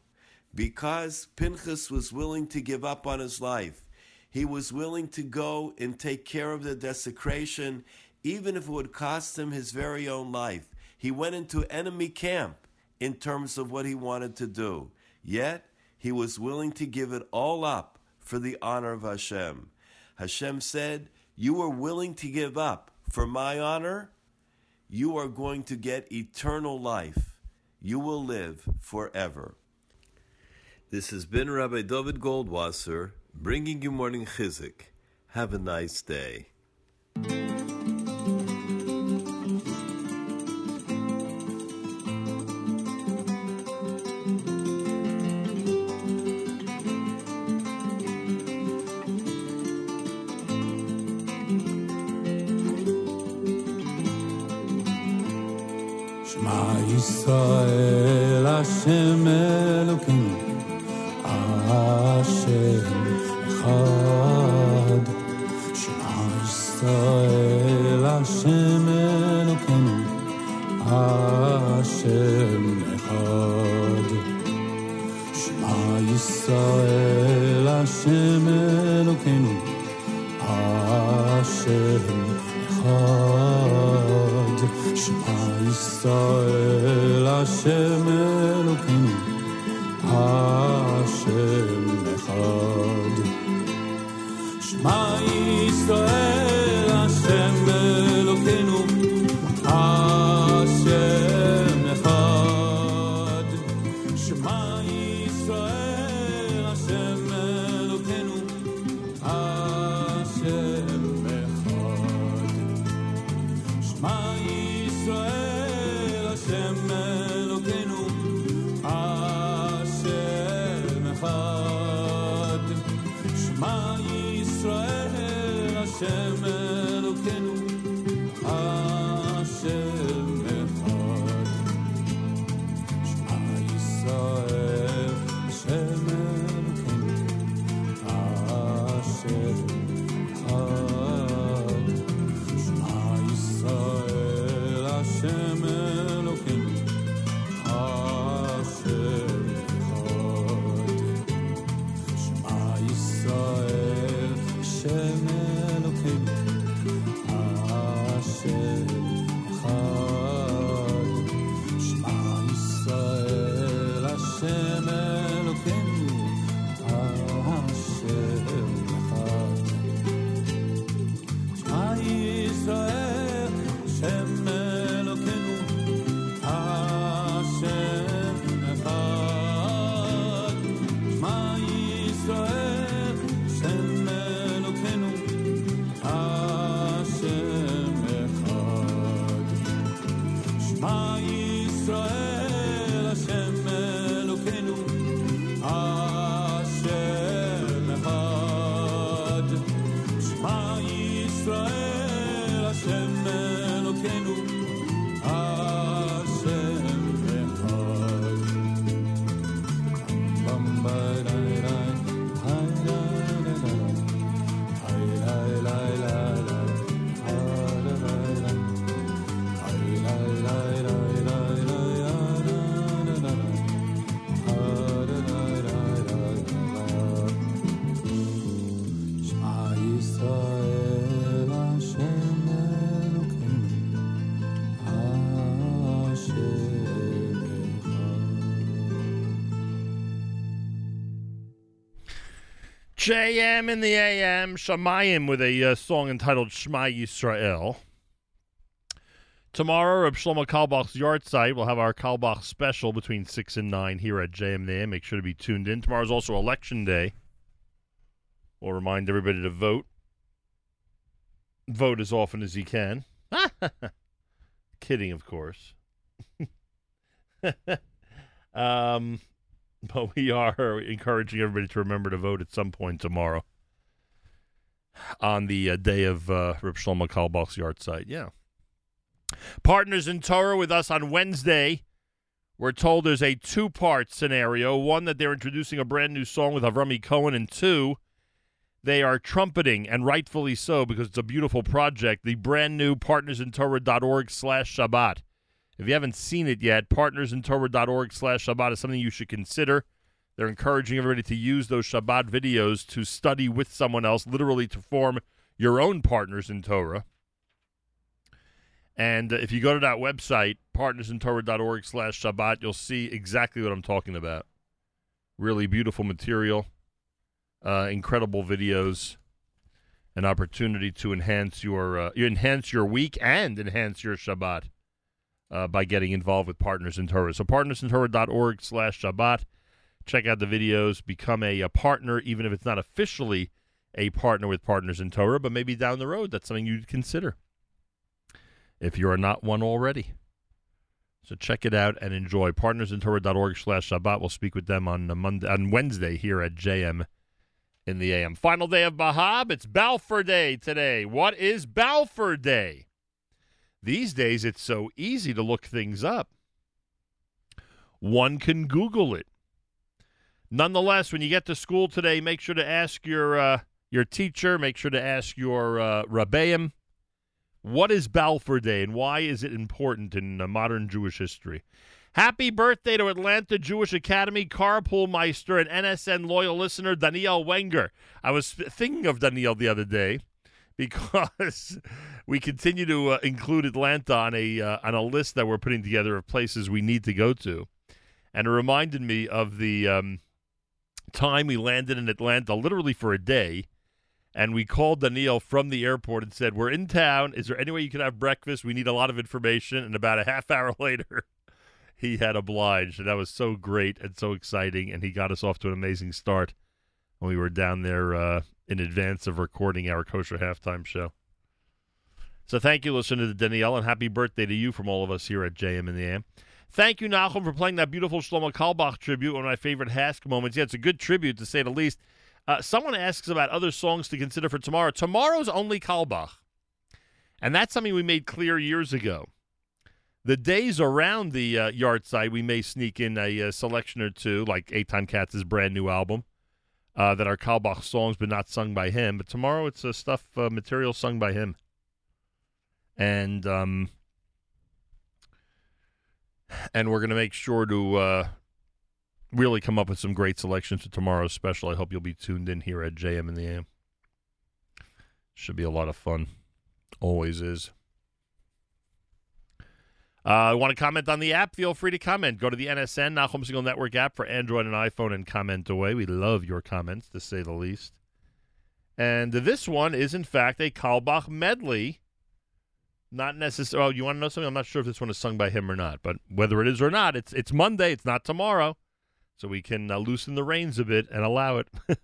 Because Pinchas was willing to give up on his life. He was willing to go and take care of the desecration even if it would cost him his very own life. He went into enemy camp in terms of what he wanted to do. Yet, he was willing to give it all up for the honor of Hashem. Hashem said, You are willing to give up for my honor? You are going to get eternal life. You will live forever. This has been Rabbi David Goldwasser bringing you morning chizuk. Have a nice day. Hashem Elokim, Hashem Echad, Shema Yisrael, Hashem Elokim, Hashem Echad, Shema Yisrael, Hashem Elokim, Hashem Echad, Shema Yisrael, Hashem JM in the AM, Shamayim with a uh, song entitled Shema Yisrael. Tomorrow, Reb Shlomo Carlebach's yard site we'll have our Carlebach special between 6 and 9 here at JM in the AM. Make sure to be tuned in. Tomorrow's also Election Day. We'll remind everybody to vote. Vote as often as you can. Kidding, of course. um, but we are encouraging everybody to remember to vote at some point tomorrow on the uh, day of uh, Rip Shlomo Carlebach's yard site. Yeah. Partners in Torah with us on Wednesday. We're told there's a two part scenario. One, that they're introducing a brand new song with Avrami Cohen, and two, they are trumpeting, and rightfully so, because it's a beautiful project, the brand new partnersintorah.org slash Shabbat. If you haven't seen it yet, partnersintorah.org slash Shabbat is something you should consider. They're encouraging everybody to use those Shabbat videos to study with someone else, literally to form your own partners in Torah. And if you go to that website, partnersintorah.org slash Shabbat, you'll see exactly what I'm talking about. Really beautiful material, uh, incredible videos, an opportunity to enhance your uh, enhance your week and enhance your Shabbat uh, by getting involved with Partners in Torah. So partnersintorah.org slash Shabbat. Check out the videos. Become a, a partner, even if it's not officially a partner with Partners in Torah, but maybe down the road that's something you'd consider if you are not one already. So check it out and enjoy. Partnersintorah.org slash Shabbat. We'll speak with them on Monday, on Wednesday here at JM in the AM. Final day of Bahab. It's Balfour Day today. What is Balfour Day? These days, it's so easy to look things up. One can Google it. Nonetheless, when you get to school today, make sure to ask your uh, your teacher. Make sure to ask your uh, rabbeim. What is Balfour Day and why is it important in uh, modern Jewish history? Happy birthday to Atlanta Jewish Academy carpool meister and NSN loyal listener Danielle Wenger. I was thinking of Danielle the other day because we continue to uh, include Atlanta on a uh, on a list that we're putting together of places we need to go to, and it reminded me of the um, time we landed in Atlanta, literally for a day, and we called Danielle from the airport and said, "We're in town. Is there any way you can have breakfast? We need a lot of information." And about a half hour later, he had obliged, and that was so great and so exciting, and he got us off to an amazing start when we were down there uh, in advance of recording our kosher halftime show. So thank you, listener to the Danielle, and happy birthday to you from all of us here at JM in the AM. Thank you, Nachum, for playing that beautiful Shlomo Carlebach tribute, one of my favorite HASC moments. Yeah, it's a good tribute, to say the least. Uh, someone asks about other songs to consider for tomorrow. Tomorrow's only Carlebach, and that's something we made clear years ago. The days around the uh, yahrzeit, we may sneak in a, uh selection or two, like Eitan Katz's brand new album, uh, that are Carlebach songs, but not sung by him. But tomorrow, it's uh, stuff uh, material sung by him, and um, and we're gonna make sure to uh, really come up with some great selections for tomorrow's special. I hope you'll be tuned in here at JM in the AM. Should be a lot of fun. Always is. Uh, want to comment on the app? Feel free to comment. Go to the NSN, Nachum Segal Network app for Android and iPhone and comment away. We love your comments, to say the least. And this one is, in fact, a Carlebach medley. Not necessarily. Oh, you want to know something? I'm not sure if this one is sung by him or not, but whether it is or not, it's it's Monday. It's not tomorrow, so we can uh, loosen the reins a bit and allow it.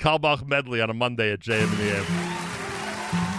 Carlebach medley on a Monday at JM the AM.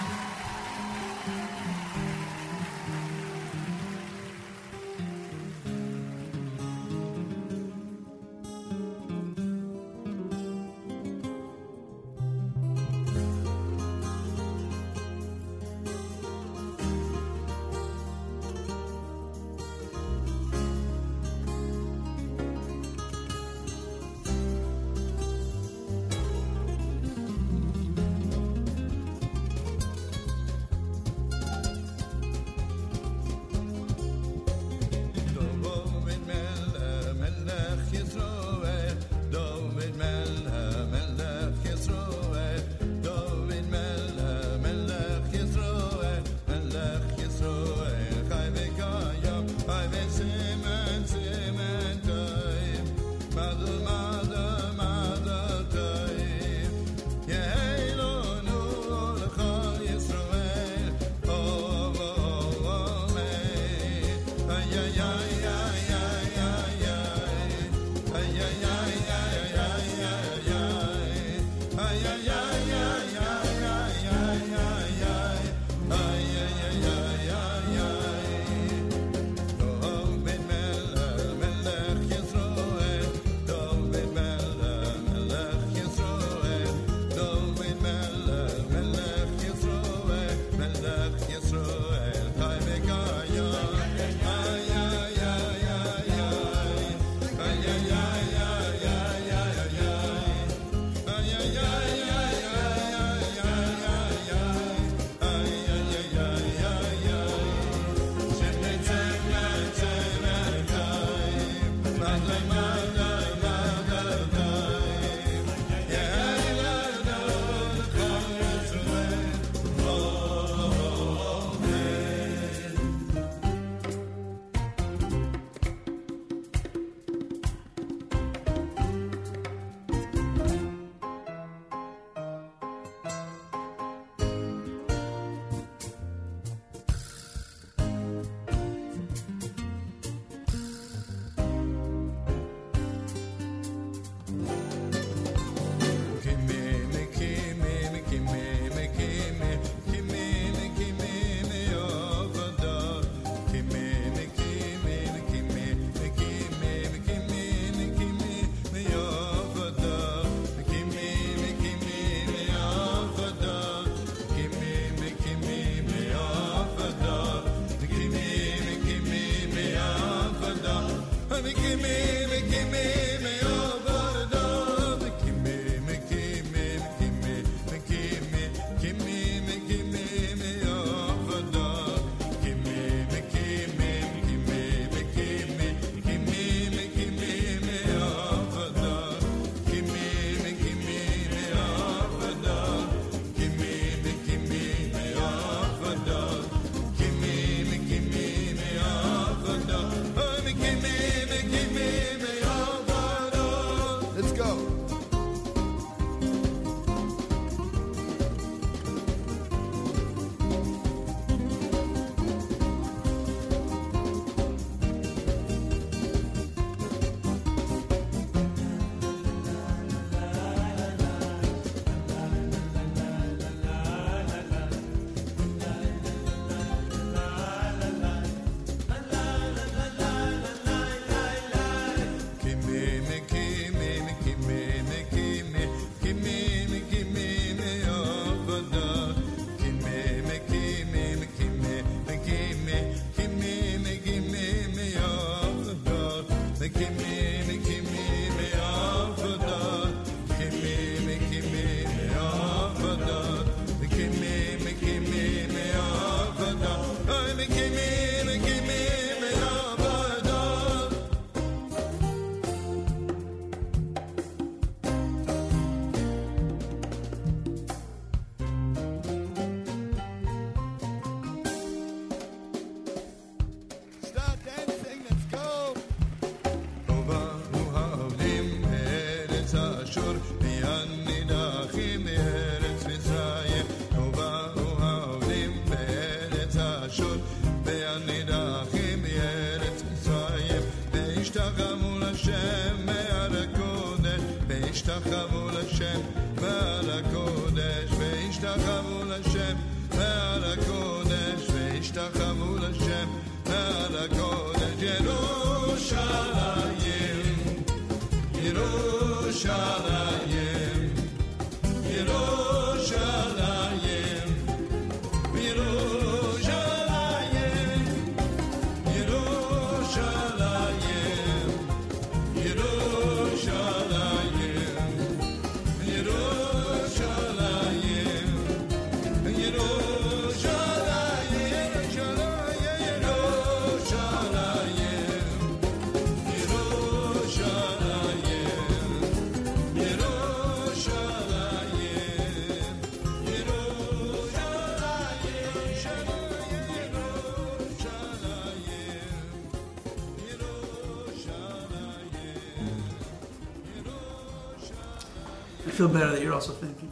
Feel better that you're also thinking.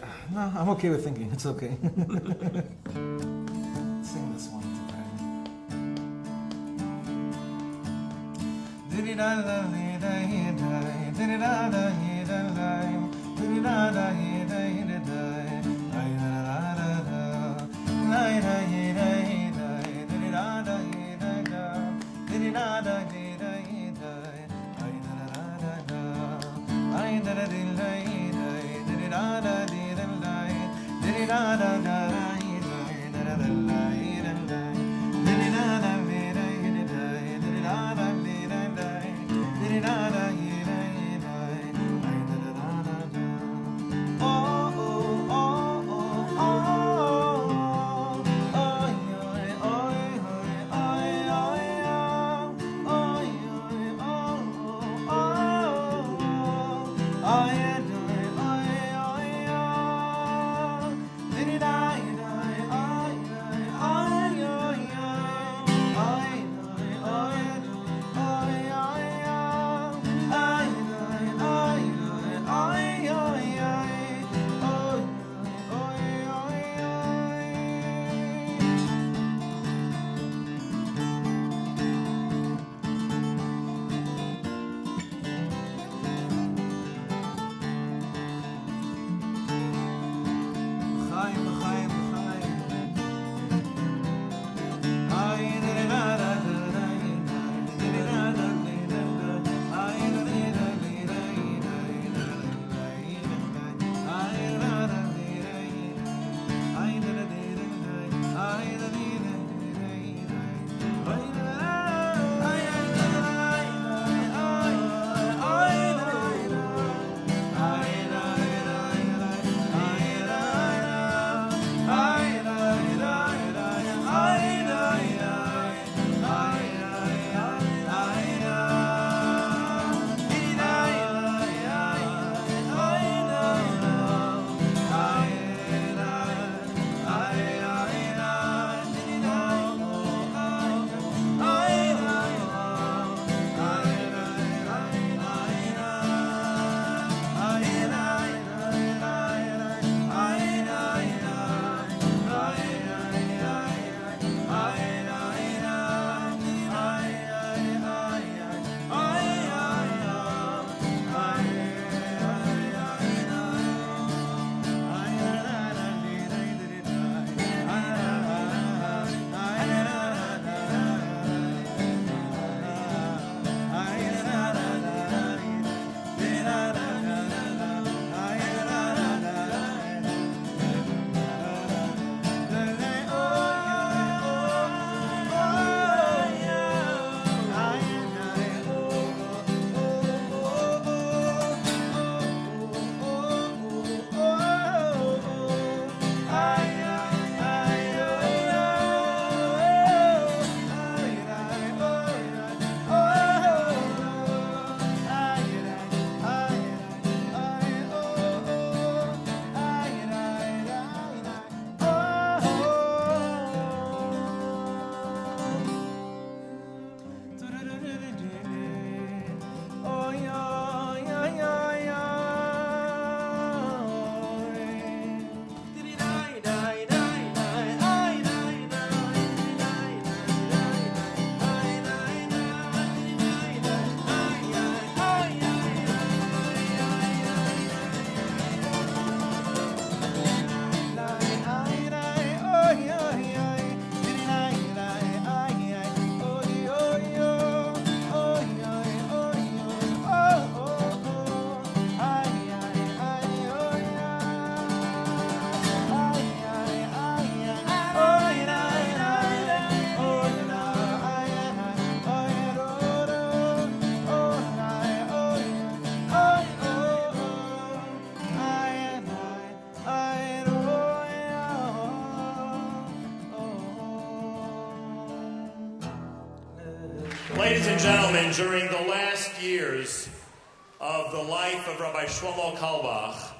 No, I'm okay with thinking. It's okay. gentlemen, during the last years of the life of Rabbi Shlomo Carlebach,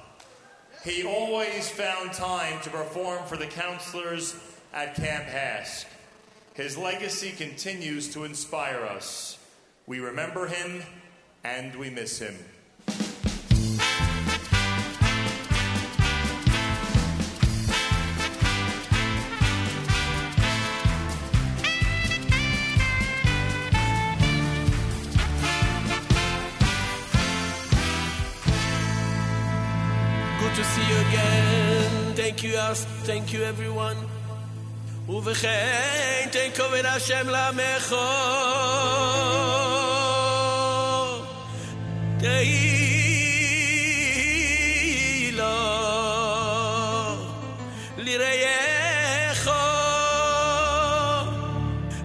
he always found time to perform for the counselors at Camp HASC. His legacy continues to inspire us. We remember him and we miss him. you everyone. ובכן תן כובד השם למחור תהי לו לראי איכו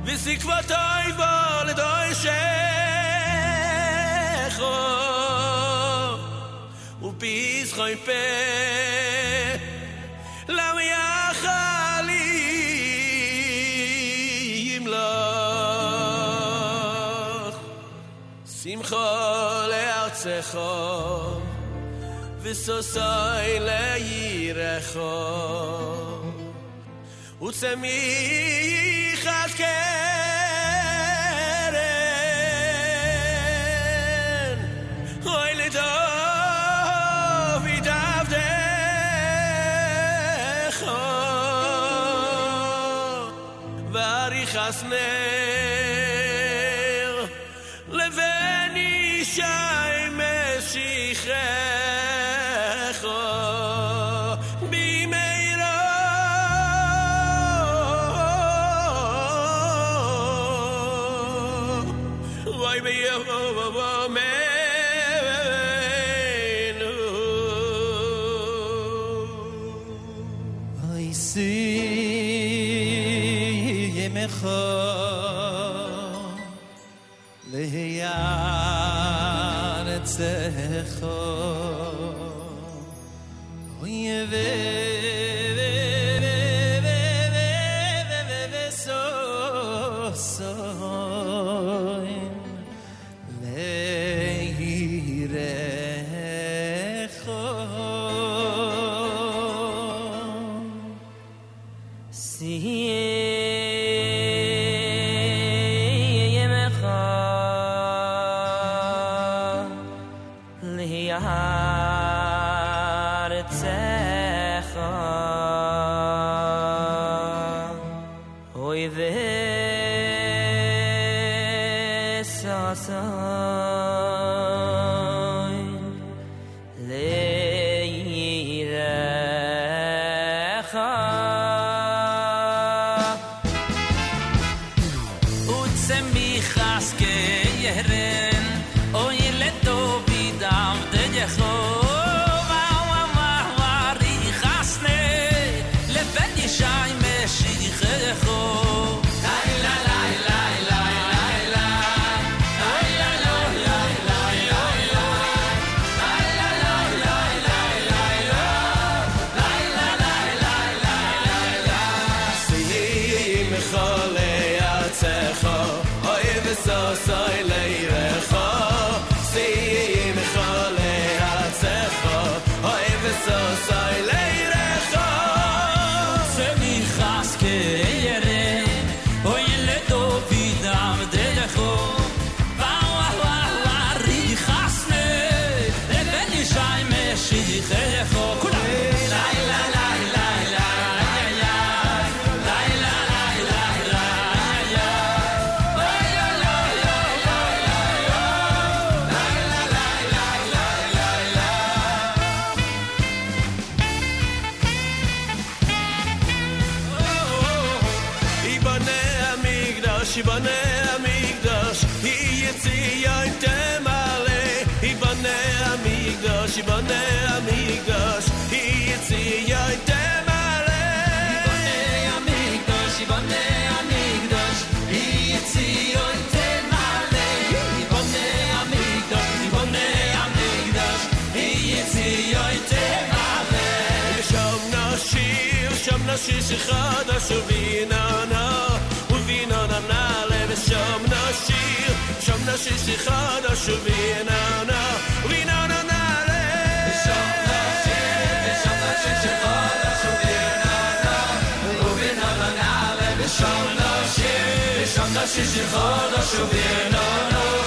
וסקבותוי בו ופיס חוי פה simcho le artzecho Visosoi le Utsemi chatkech שיש אחד אשר ויננה ויננה נעלה ושם נשיר שם נשיש אחד אשר ויננה ויננה נעלה ושם נשיר ושם נשיש אחד אשר ויננה ויננה נעלה ושם נשיר ושם נשיש אחד אשר ויננה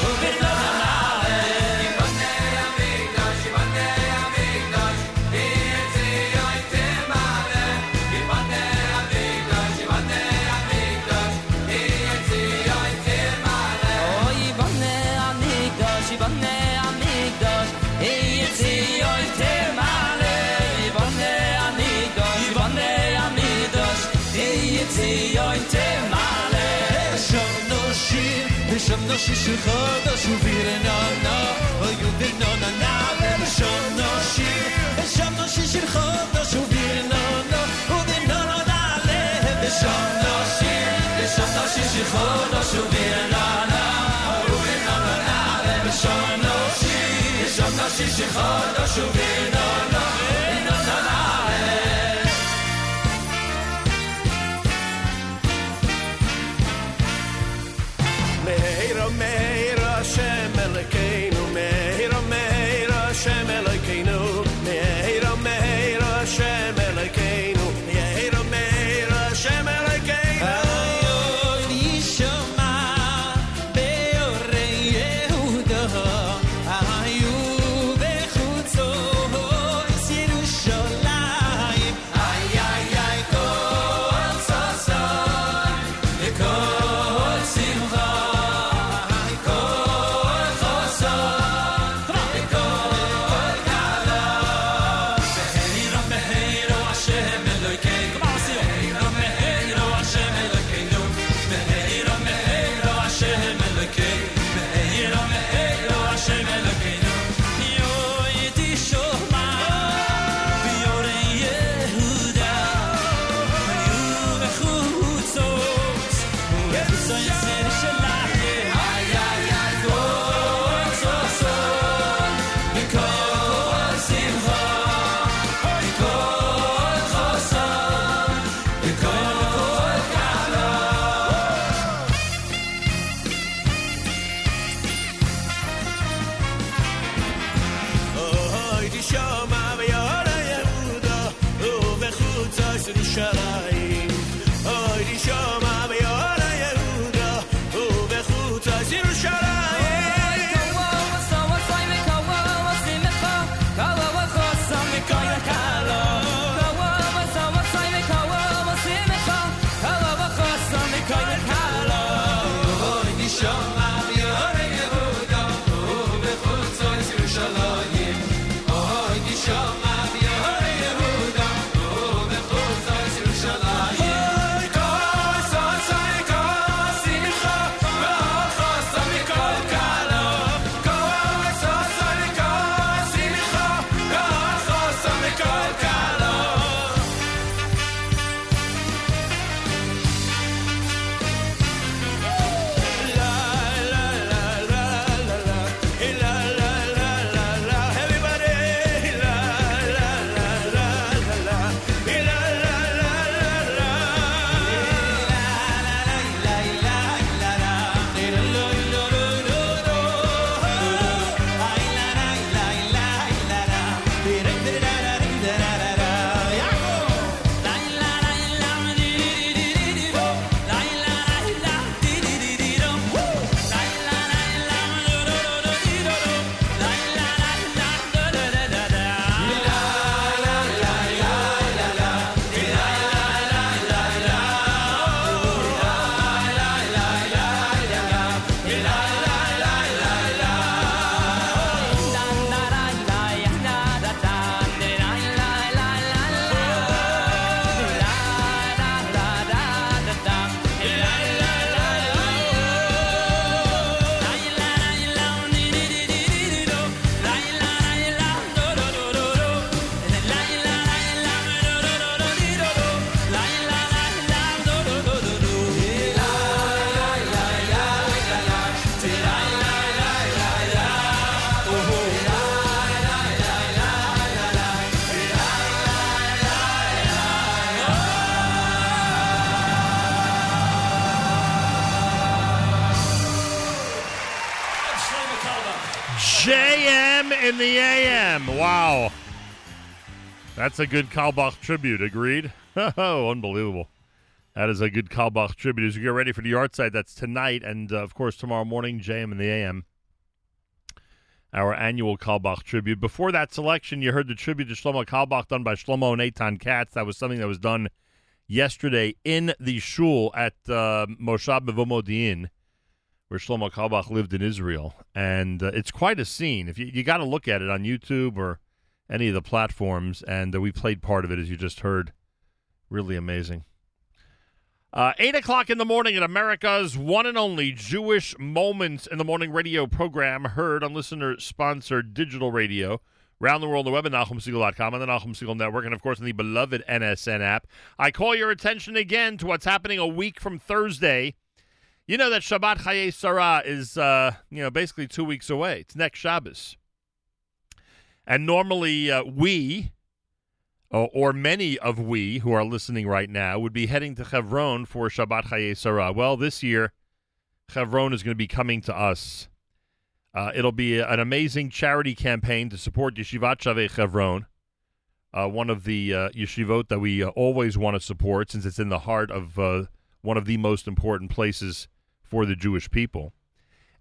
shom no shi shi khoda shu vir na na, oy yu vir na na na. Shom no shi, shom no shi shi khoda shu vir na na, oy vir na na na le. Shom no shi, shom no shi shi khoda shu vi na na vi na na na le shom no shi, shom no shi shi khoda shu vi na na vi na That's a good Carlebach tribute. Agreed? Oh, unbelievable. That is a good Carlebach tribute. As we get ready for the yahrzeit, that's tonight. And, uh, of course, tomorrow morning, JM and the AM. Our annual Carlebach tribute. Before that selection, you heard the tribute to Shlomo Carlebach done by Shlomo and Eitan Katz. That was something that was done yesterday in the shul at uh, Moshav Mevo Modiin where Shlomo Carlebach lived in Israel, and uh, it's quite a scene. If you, you got to look at it on YouTube or any of the platforms, and uh, we played part of it as you just heard. Really amazing. Uh, Eight o'clock in the morning at America's one and only Jewish Moments in the Morning radio program, heard on listener-sponsored digital radio around the world on the web at NachumSegal.com, on the Nachum Segal Network, and of course on the beloved NSN app. I call your attention again to what's happening a week from Thursday. You know that Shabbat Chaye Sarah is, uh, you know, basically two weeks away. It's next Shabbos. And normally uh, we, or, or many of we who are listening right now, would be heading to Chevron for Shabbat Chaye Sarah. Well, this year, Chevron is going to be coming to us. Uh, it'll be an amazing charity campaign to support Yeshivat Shavei Chevron, uh, one of the uh, yeshivot that we uh, always want to support since it's in the heart of uh, one of the most important places for the Jewish people.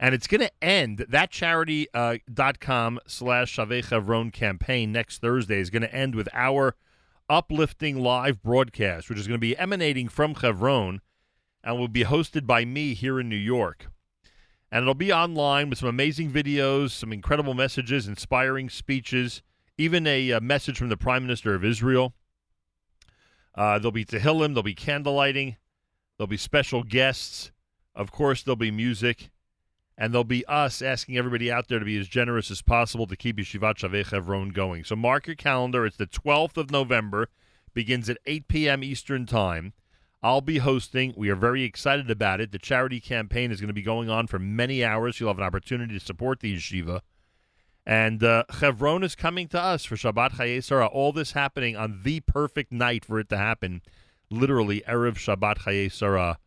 And it's going to end, that charity.com slash Shavei Chevron campaign next Thursday is going to end with our uplifting live broadcast, which is going to be emanating from Chevron and will be hosted by me here in New York. And it'll be online with some amazing videos, some incredible messages, inspiring speeches, even a, uh message from the Prime Minister of Israel. Uh, there'll be Tehillim, there'll be candlelighting, there'll be special guests. Of course, there'll be music. And there'll be us asking everybody out there to be as generous as possible to keep Yeshivat Shavei Chevron going. So mark your calendar. It's the 12th of November, begins at 8 p.m. Eastern Time. I'll be hosting. We are very excited about it. The charity campaign is going to be going on for many hours. You'll have an opportunity to support the yeshiva. And uh, Chevron is coming to us for Shabbat Chaye Sarah. All this happening on the perfect night for it to happen, literally Erev Shabbat Chaye Sarah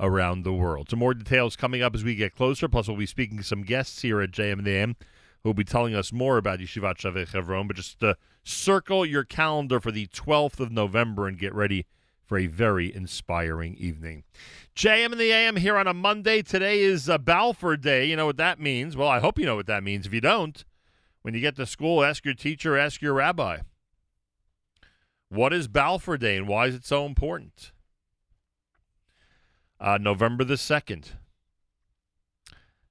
around the world. Some more details coming up as we get closer. Plus, we'll be speaking to some guests here at JM and the AM who will be telling us more about Yeshivat Shavei Chevron. But just uh, circle your calendar for the 12th of November and get ready for a very inspiring evening. JM and the AM here on a Monday. Today is uh, Balfour Day. You know what that means? Well, I hope you know what that means. If you don't, when you get to school, ask your teacher, ask your rabbi. What is Balfour Day and why is it so important? Uh, November the 2nd.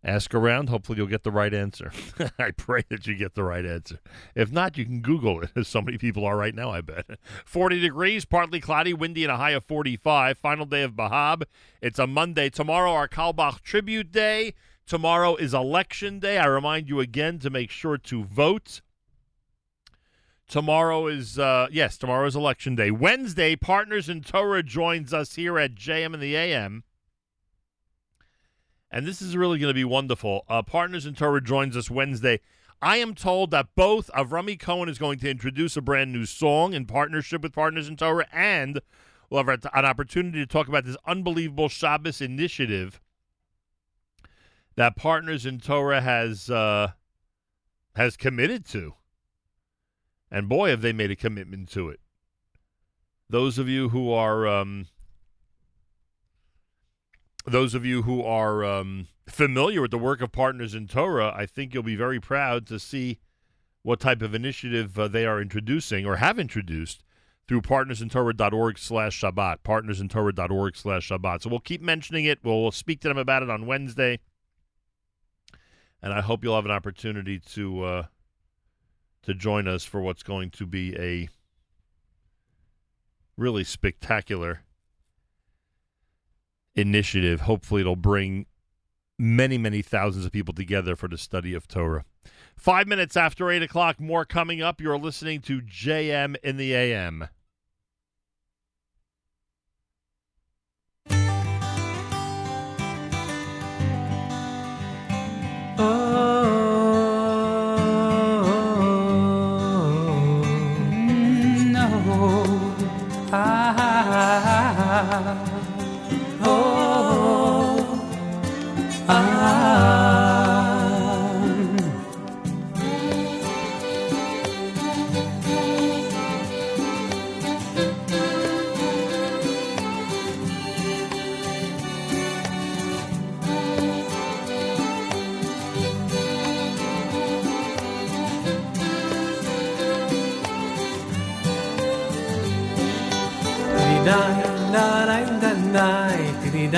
Ask around. Hopefully, you'll get the right answer. I pray that you get the right answer. If not, you can Google it, as so many people are right now, I bet. 40 degrees, partly cloudy, windy, and a high of 45. Final day of Bahab. It's a Monday. Tomorrow, our Carlebach Tribute Day. Tomorrow is Election Day. I remind you again to make sure to vote. Tomorrow is, uh, yes, tomorrow is Election Day. Wednesday, Partners in Torah joins us here at JM and the AM. And this is really going to be wonderful. Uh, Partners in Torah joins us Wednesday. I am told that both Avrami Cohen is going to introduce a brand new song in partnership with Partners in Torah, and we'll have an opportunity to talk about this unbelievable Shabbos initiative that Partners in Torah has uh, has committed to. And boy, have they made a commitment to it. Those of you who are um, those of you who are um, familiar with the work of Partners in Torah, I think you'll be very proud to see what type of initiative uh, they are introducing or have introduced through partnersintorah.org slash Shabbat, partnersintorah.org slash Shabbat. So we'll keep mentioning it. We'll, we'll speak to them about it on Wednesday. And I hope you'll have an opportunity to uh, to join us for what's going to be a really spectacular initiative. Hopefully, it'll bring many, many thousands of people together for the study of Torah. Five minutes after 8 o'clock, more coming up. You're listening to JM in the AM.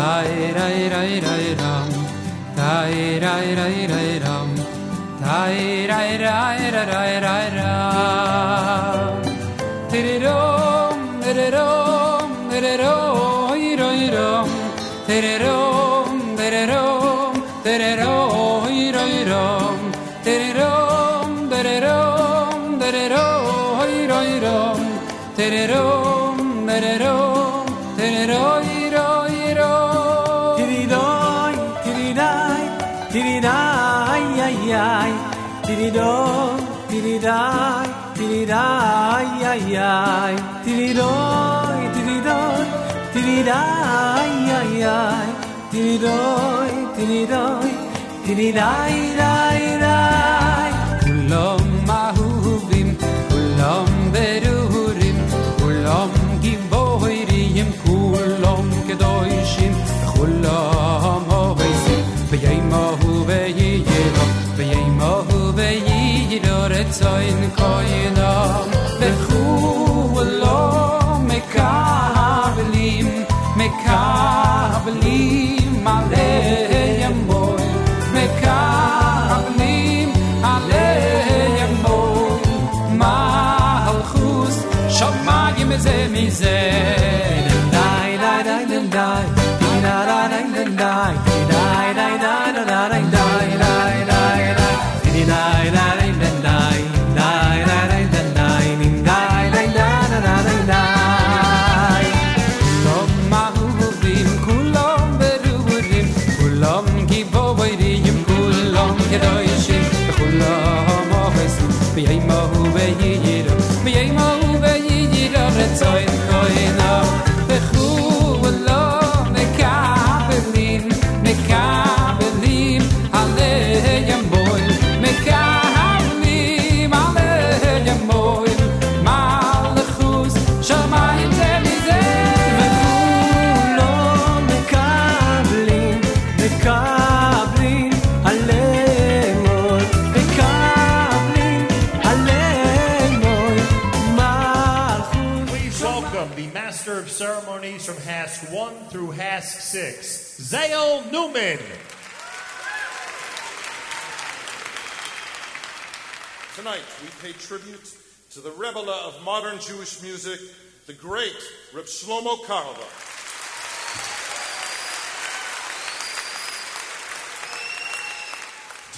Tai rai rai rai ram. Tai rai rai rai ram. Tai rai rai rai rai rai ram. Tiri rom, tiri rom, tiri Tirirai, tirirai, ay, ay, tiriroi, tiriroi, tirirai, ay, ay, tiriroi, tiriroi, tirirai, rai, rai. Kulom mahubim, kulom berurim, kulom giboiriyim, kulom kedoishim, kulom hovesim, v'yei mahu v'yei yero, v'yei mahu די גאָרט צו אין קיין נאמען, welcome the Master of Ceremonies from HASC 1 through HASC 6, Zale Newman. Tonight, we pay tribute to the Rebbelah of modern Jewish music, the great Reb Shlomo Carlebach.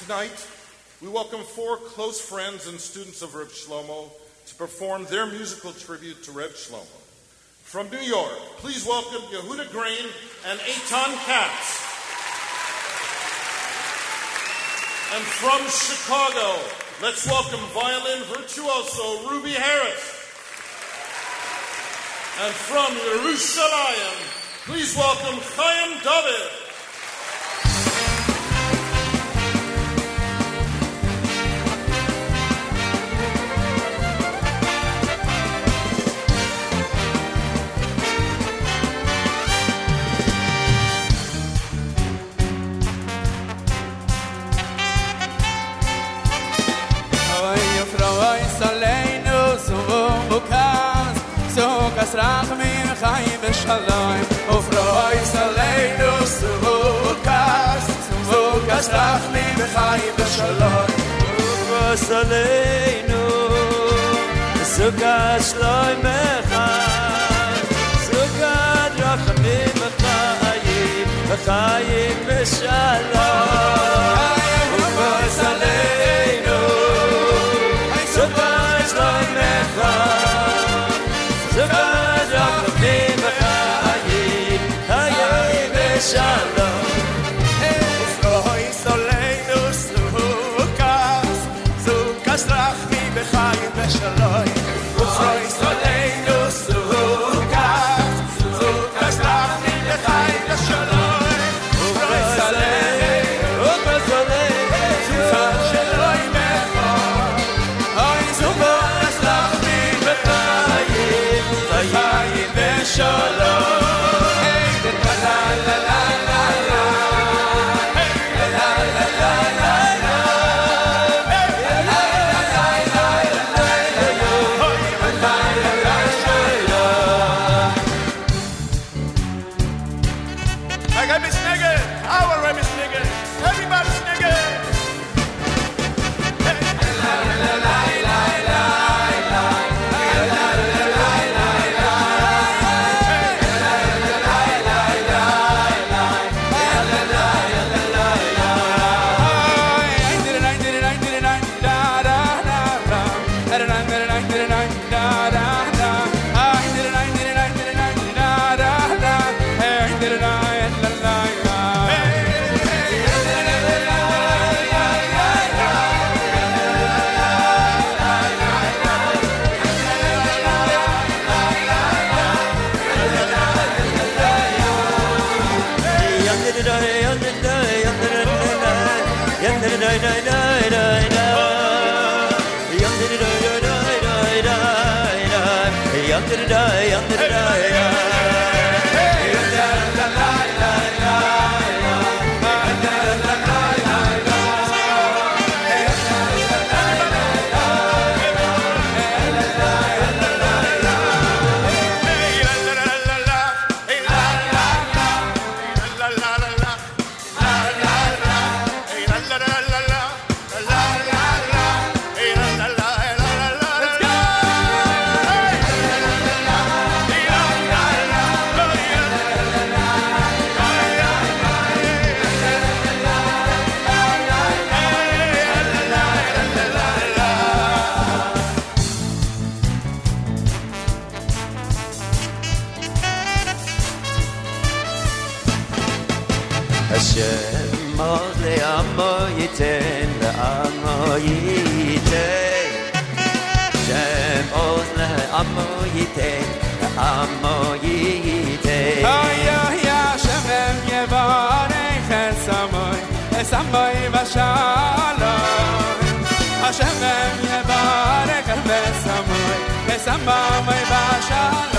Tonight, we welcome four close friends and students of Reb Shlomo to perform their musical tribute to Reb Shlomo. From New York, please welcome Yehuda Green and Eitan Katz. And from Chicago, let's welcome violin virtuoso Ruby Harris. And from Yerushalayim, please welcome Chaim David. חיים ושלום ופרוי סלנו סבוקס סבוקס alone to focus to focus nach mir bei der schlein was allein nur shalom. Es roi soleinu sukas Sukas rachmi bechayim amo yite amo yite ay ay shamem yevane khasamoy esamoy vashalo ashamem yevane khasamoy esamoy vashalo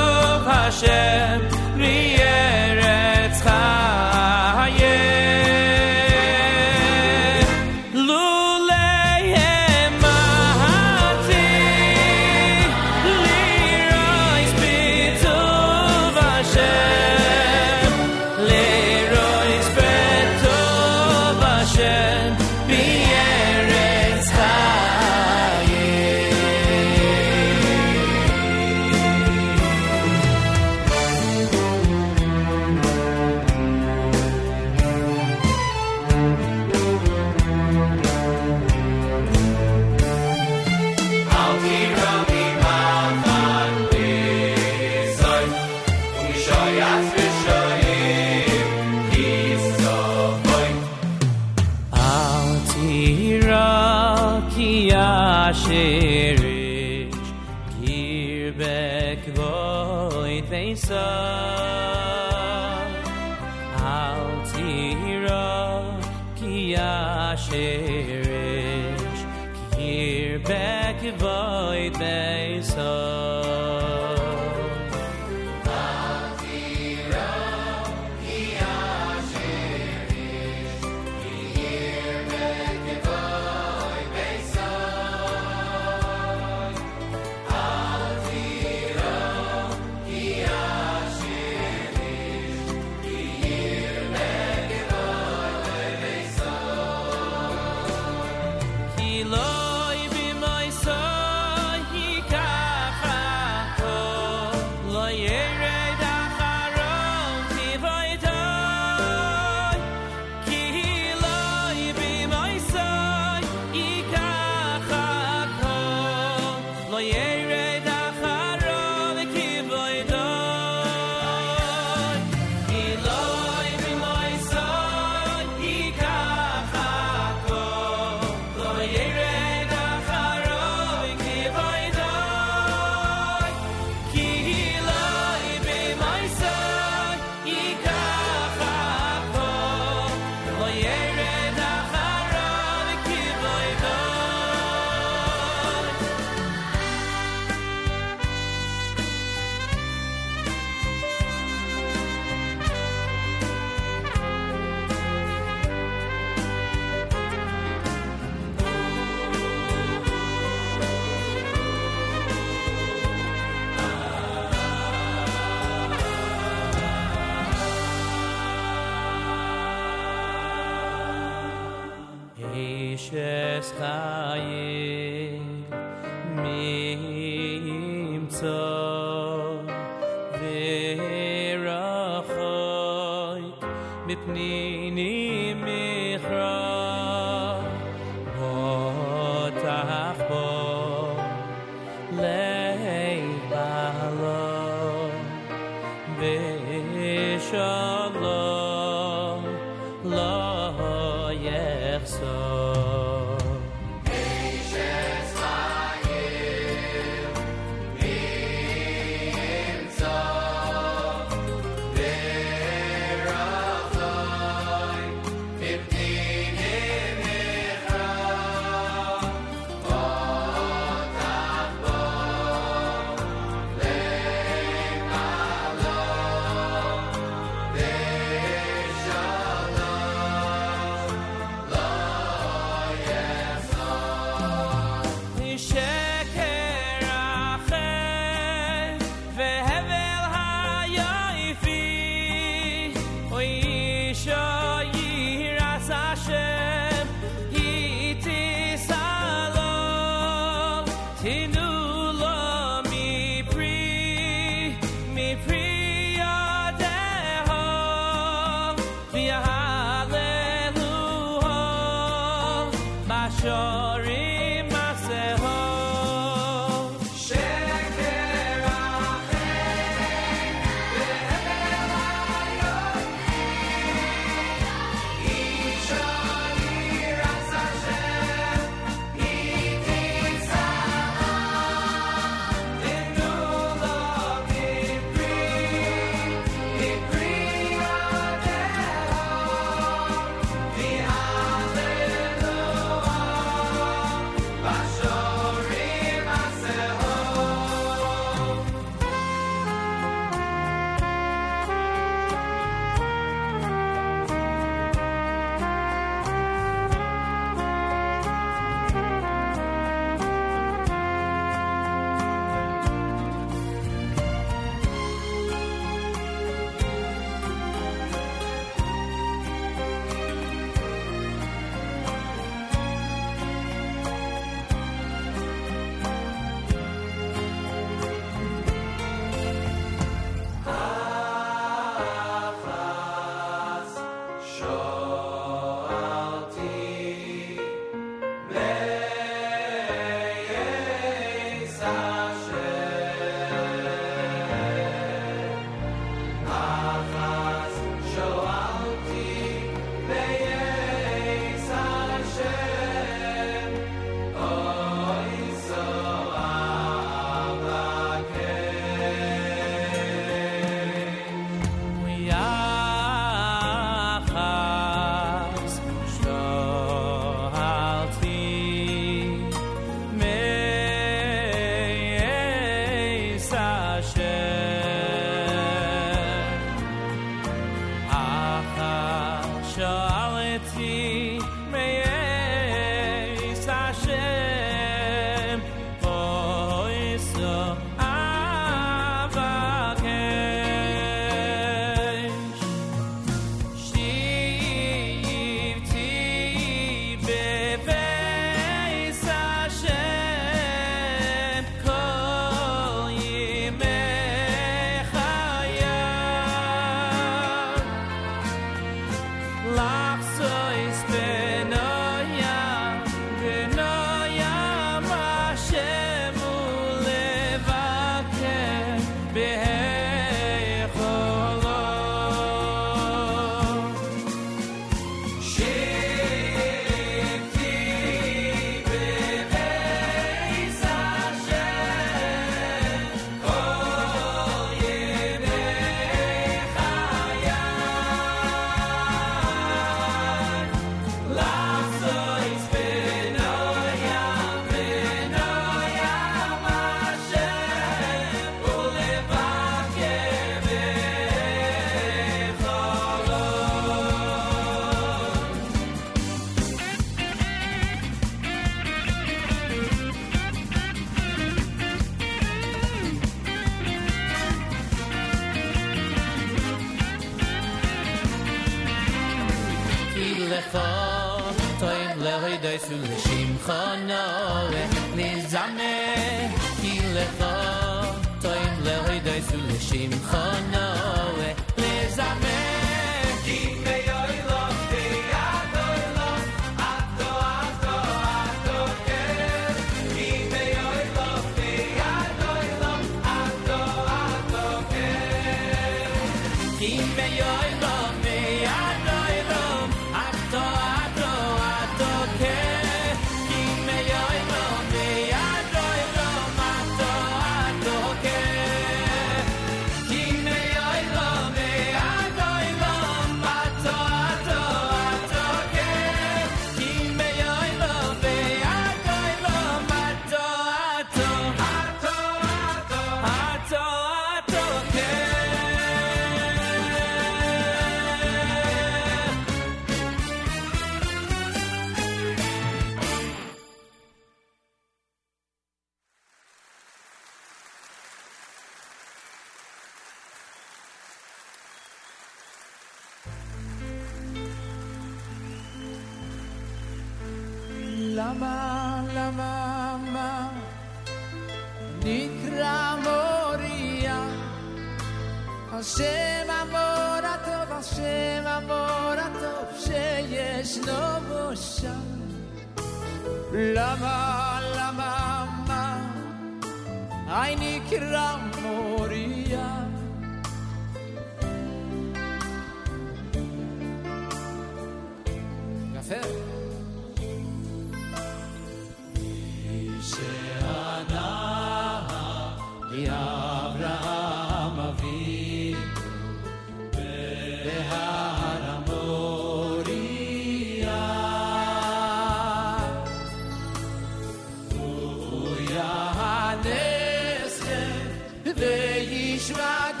Krishna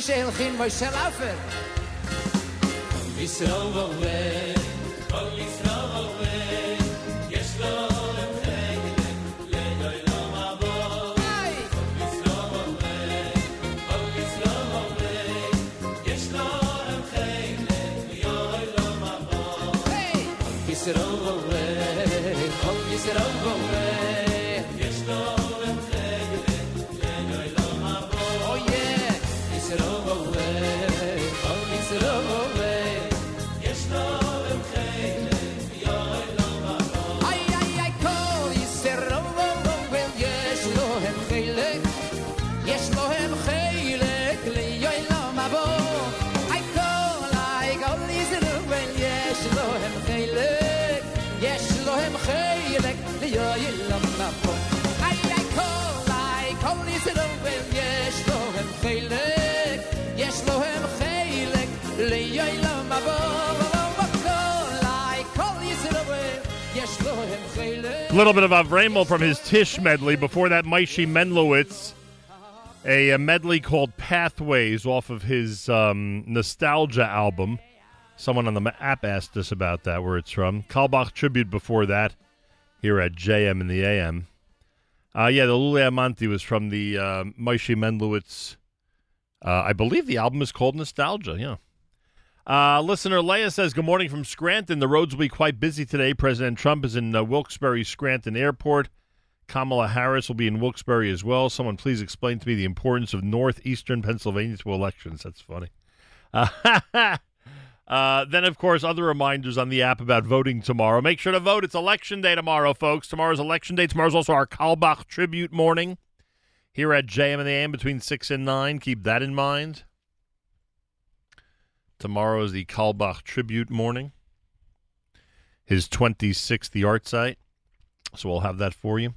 איש הלכין מוי של אפר. ישראל ועולה, כל ישראל ועולה, יש לו Is it over? Oh, is it over? A little bit of Avramel from his Tish medley. Before that, Maishi Menlowitz, a, a, medley called Pathways off of his um, Nostalgia album. Someone on the app asked us about that, where it's from. Carlebach tribute before that, here at JM and the AM. Uh, yeah, the Lule Amanti was from the uh, Maishi Menlowitz. Uh, I believe the album is called Nostalgia, yeah. Uh, listener Leah says, Good morning from Scranton. The roads will be quite busy today. President Trump is in uh, Wilkes-Barre Scranton Airport. Kamala Harris will be in Wilkes-Barre as well. Someone please explain to me the importance of northeastern Pennsylvania to elections. That's funny. Uh, uh, then, of course, other reminders on the app about voting tomorrow. Make sure to vote. It's election day tomorrow, folks. Tomorrow's election day. Tomorrow's also our Carlebach tribute morning here at JM and the AM between 6 and 9. Keep that in mind. Tomorrow is the Carlebach tribute morning. His 26th yahrzeit. So we'll have that for you.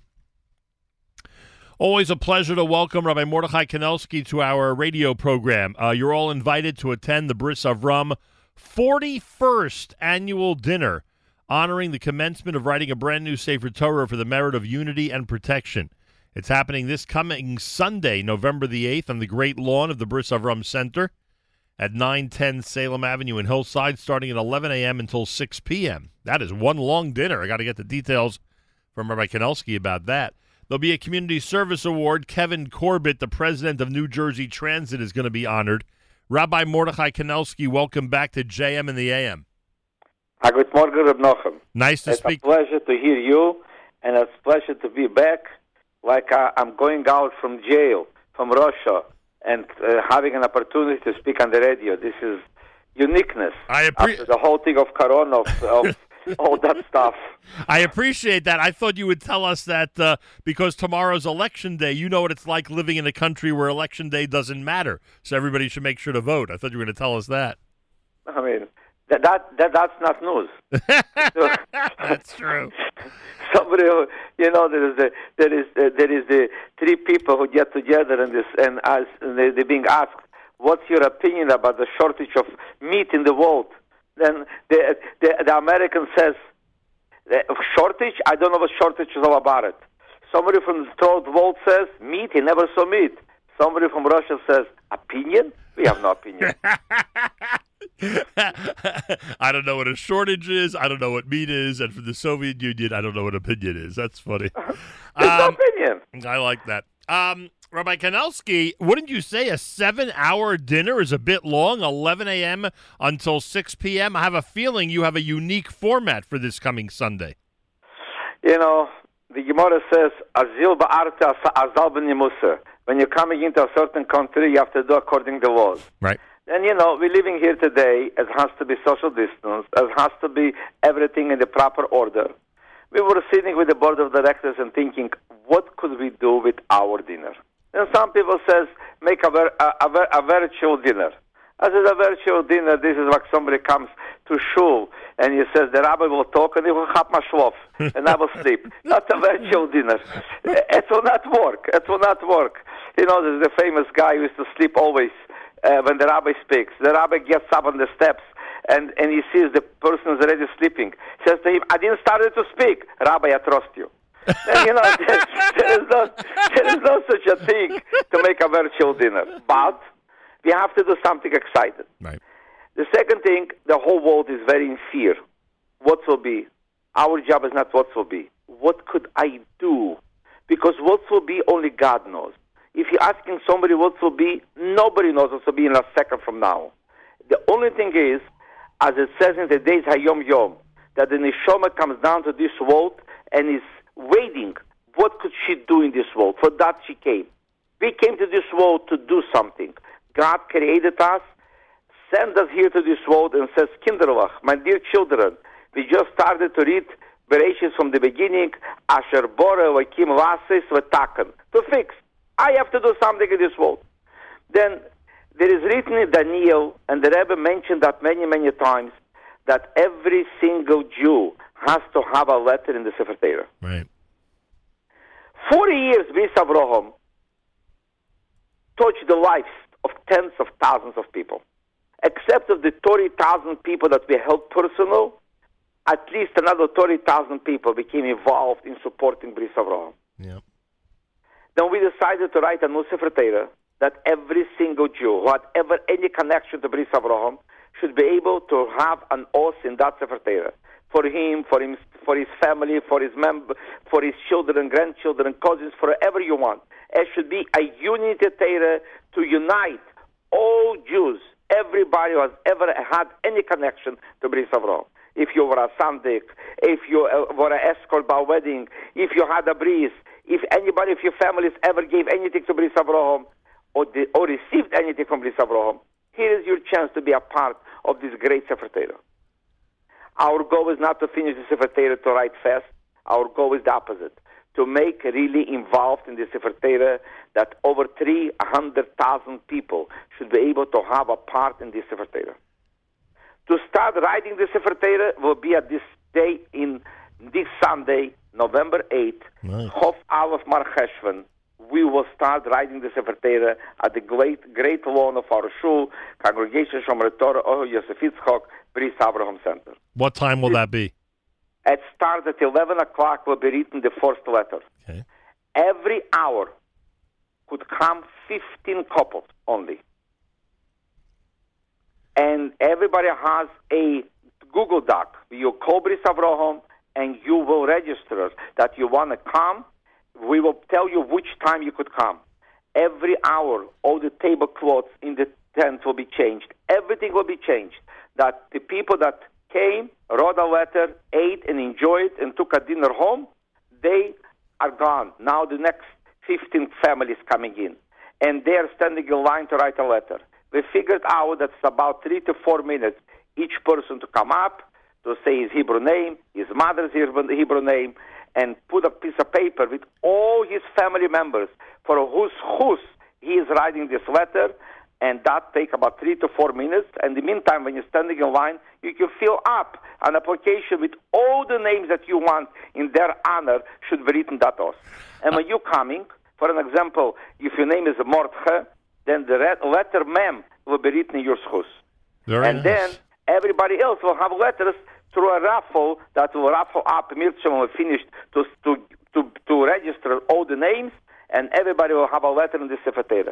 Always a pleasure to welcome Rabbi Mordechai Kanelsky to our radio program. Uh, you're all invited to attend the Bris Avram 41st annual dinner honoring the commencement of writing a brand new Sefer Torah for the merit of unity and protection. It's happening this coming Sunday, November the 8th, on the great lawn of the Bris Avram Center at 910 Salem Avenue in Hillside, starting at 11 a.m. until 6 p.m. That is one long dinner. I got to get the details from Rabbi Kanelsky about that. There'll be a community service award. Kevin Corbett, the president of New Jersey Transit, is going to be honored. Rabbi Mordechai Kanelsky, welcome back to JM and the AM. Hi, good morning, Reb Nochem. Nice to it's speak. a pleasure to hear you, and it's a pleasure to be back. Like uh, I'm going out from jail, from Russia, and uh, having an opportunity to speak on the radio. This is uniqueness. I appre- After the whole thing of Corona, of, of all that stuff. I appreciate that. I thought you would tell us that uh, because tomorrow's election day, you know what it's like living in a country where election day doesn't matter. So everybody should make sure to vote. I thought you were going to tell us that. I mean, that, that, that that's not news. That's true. Somebody, who, you know, there is the there is the, there is the three people who get together and this and as and they, they're being asked, "What's your opinion about the shortage of meat in the world?" Then the the, the American says, "The "Shortage? I don't know what shortage is all about it." Somebody from the third world says, "Meat? He never saw meat." Somebody from Russia says, "Opinion? We have no opinion." I don't know what a shortage is. I don't know what meat is. And for the Soviet Union, I don't know what opinion is. That's funny. No opinion. I like that. Um, Rabbi Kanelsky, wouldn't you say a seven hour dinner is a bit long, 11 a.m. until 6 p.m.? I have a feeling you have a unique format for this coming Sunday. You know, the Gemara says, "Azil ba'arta azal b'nimusa." When you're coming into a certain country, you have to do according to the laws. Right. And you know, we're living here today. It has to be social distance. It has to be everything in the proper order. We were sitting with the board of directors and thinking, what could we do with our dinner? And some people says, make a, ver- a, a, a virtual dinner. I said, a virtual dinner, this is like somebody comes to shul and he says, the rabbi will talk and he will have my shlof and I will sleep. Not a virtual dinner. It will not work. It will not work. You know, there's the famous guy who used to sleep always uh, when the rabbi speaks. The rabbi gets up on the steps and, and he sees the person is already sleeping. He says to him, I didn't start to speak. Rabbi, I trust you. and, you know, there, there, is no, there is no such a thing to make a virtual dinner. But we have to do something exciting. Right. The second thing, the whole world is very in fear. What will be? Our job is not what will be. What could I do? Because what will be, only God knows. If you're asking somebody what will be, nobody knows what will be in a second from now. The only thing is, as it says in the days Hayom Yom, that the neshama comes down to this world and is waiting. What could she do in this world? For that she came. We came to this world to do something. God created us, sent us here to this world, and says, Kinderlach, my dear children, we just started to read Bereshit from the beginning, Asher Bore, Wakim Vasis, Vatakan, to fix. I have to do something in this world. Then there is written in Daniel, and the Rebbe mentioned that many, many times, that every single Jew has to have a letter in the Sefer Torah. Right. 40 years, Bris Avraham touched the lives of tens of thousands of people. Except of the 30,000 people that we held personal, at least another 30,000 people became involved in supporting Bris Avraham. Yeah. Then we decided to write a new Sefer Torah that every single Jew who had ever any connection to Bris Avraham should be able to have an oath in that Sefer Torah. For him, for him, for his family, for his member, for his children, grandchildren, cousins, for whoever you want. It should be a unity Torah to unite all Jews everybody who has ever had any connection to Bris Avram. If you were a sandik, if you uh, were an escort by wedding, if you had a bris, if anybody of your families ever gave anything to Bris Avraham or, the, or received anything from Bris Avraham, here is your chance to be a part of this great Sefer Torah. Our goal is not to finish the Sefer Torah to write fast. Our goal is the opposite. To make really involved in the Sefer Torah that over 300,000 people should be able to have a part in the Sefer Torah. To start writing the Sefer Torah will be at this day in this Sunday, November 8th, Hof Aleph Mar Cheshvan. We will start writing the Sefer Torah at the great, great lawn of our shul, Congregation Shomer Torah, Oh Yosef Yitzchok, Bris Abraham Center. What time will that be? It starts at 11 o'clock, will be written the first letter. Okay. Every hour could come 15 couples only. And everybody has a Google Doc. You call Bris Avraham and you will register that you want to come. We will tell you which time you could come. Every hour, all the tablecloths in the tent will be changed. Everything will be changed. That the people that came, wrote a letter, ate and enjoyed and took a dinner home, they are gone. Now the next 15 families coming in. And they are standing in line to write a letter. We figured out that it's about three to four minutes each person to come up, to say his Hebrew name, his mother's Hebrew name, and put a piece of paper with all his family members for whose whose he is writing this letter, and that take about three to four minutes. And in the meantime, when you're standing in line, you can fill up an application with all the names that you want in their honor should be written that off. And when you're coming, for an example, if your name is Mordche, then the letter mem will be written in your schus. Very and nice. then everybody else will have letters through a raffle that will raffle up Mircea when we're finished to, to, to, to register all the names, and everybody will have a letter in the Sefer Torah.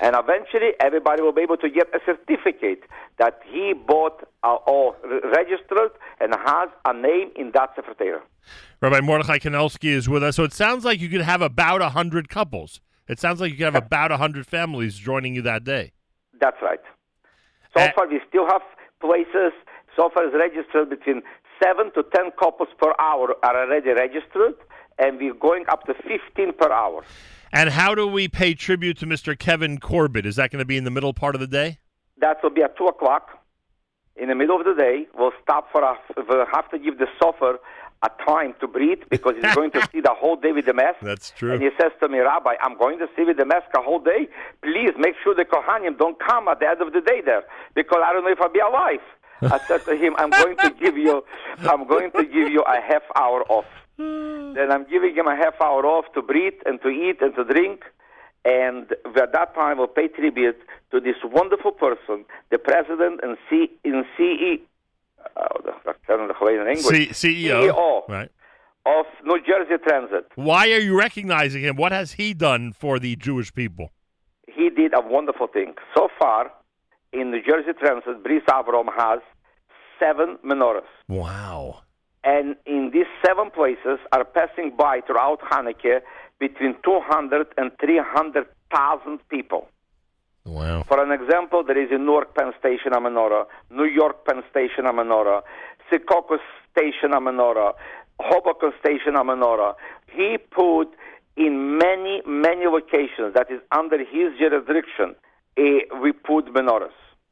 And eventually, everybody will be able to get a certificate that he bought uh, or registered and has a name in that Sefer Torah. Rabbi Mordechai Kanelsky is with us. So it sounds like you could have about a hundred couples. It sounds like you could have about a hundred families joining you that day. That's right. So far, we still have places. So far, is registered between seven to ten couples per hour are already registered, and we're going up to fifteen per hour. And how do we pay tribute to Mr. Kevin Corbett? Is that going to be in the middle part of the day? That will be at two o'clock in the middle of the day. We'll stop for us. We'll have to give the sofer a time to breathe because he's going to see the whole day with the mask. That's true. And he says to me, Rabbi, I'm going to see with the mask a whole day. Please make sure the Kohanim don't come at the end of the day there because I don't know if I'll be alive. I said to him, I'm going to give you, I'm going to give you a half hour off. then I'm giving him a half hour off to breathe and to eat and to drink. And at that time, we'll pay tribute to this wonderful person, the president and C in CE, uh, in English, C- CEO. CEO Right. of New Jersey Transit. Why are you recognizing him? What has he done for the Jewish people? He did a wonderful thing. So far, in New Jersey Transit, Bris Avram has seven menorahs. Wow. And in these seven places are passing by throughout Hanukkah between 200 and 300,000 people. Wow. For an example, there is in Newark Penn Station a menorah, New York Penn Station a menorah, Secaucus Station a menorah, Hoboken Station a menorah. He put in many, many locations that is under his jurisdiction, eh, we put menorahs.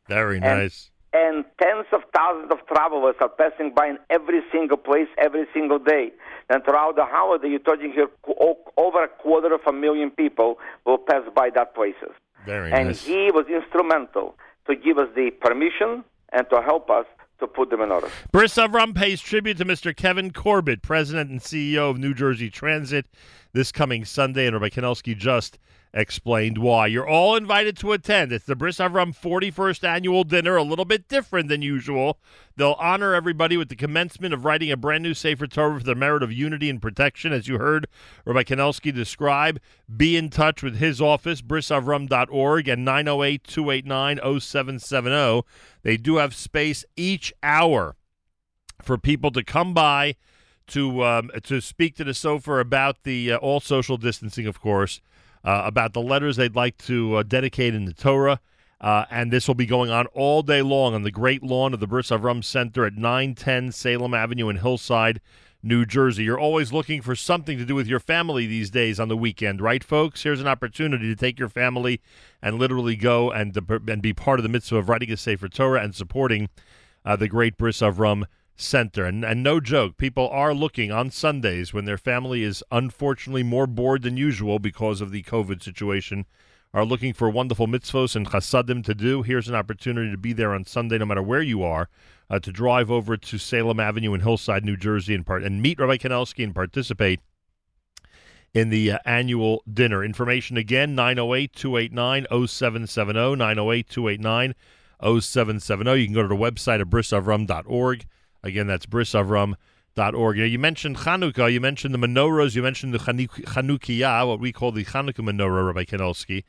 Very And- nice. And tens of thousands of travelers are passing by in every single place every single day. And throughout the holiday, you're talking here over a quarter of a million people will pass by that places. Very and nice. he was instrumental to give us the permission and to help us to put the menorahs. Briss Avram pays tribute to Mr. Kevin Corbett, President and CEO of New Jersey Transit, this coming Sunday, and Rabbi Kanelsky just explained why. You're all invited to attend. It's the Briss Avram 41st annual dinner, a little bit different than usual. They'll honor everybody with the commencement of writing a brand new Sefer Torah for the merit of unity and protection, as you heard Rabbi Kanelsky describe. Be in touch with his office, brissavram.org, and 908 289 0770. They do have space each hour for people to come by to um, to speak to the sofer about the uh, all social distancing, of course, uh, about the letters they'd like to uh, dedicate in the Torah. Uh, and this will be going on all day long on the great lawn of the Bris Avram Center at 910 Salem Avenue in Hillside, New Jersey. You're always looking for something to do with your family these days on the weekend, right, folks? Here's an opportunity to take your family and literally go and, and be part of the mitzvah of writing a Sefer Torah and supporting uh, the great Bris Avram Center. And, and no joke, people are looking on Sundays when their family is unfortunately more bored than usual because of the COVID situation are looking for wonderful mitzvos and chasadim to do, here's an opportunity to be there on Sunday, no matter where you are, uh, to drive over to Salem Avenue in Hillside, New Jersey, and part and meet Rabbi Kanelsky and participate in the uh, annual dinner. Information again 908 289 0770. 908 289 0770. You can go to the website at brisavrum.org. Again, that's know, you mentioned Chanukah, you mentioned the menorahs, you mentioned the Chanuk- Chanukiah, what we call the Chanukah menorah, Rabbi Kanelsky.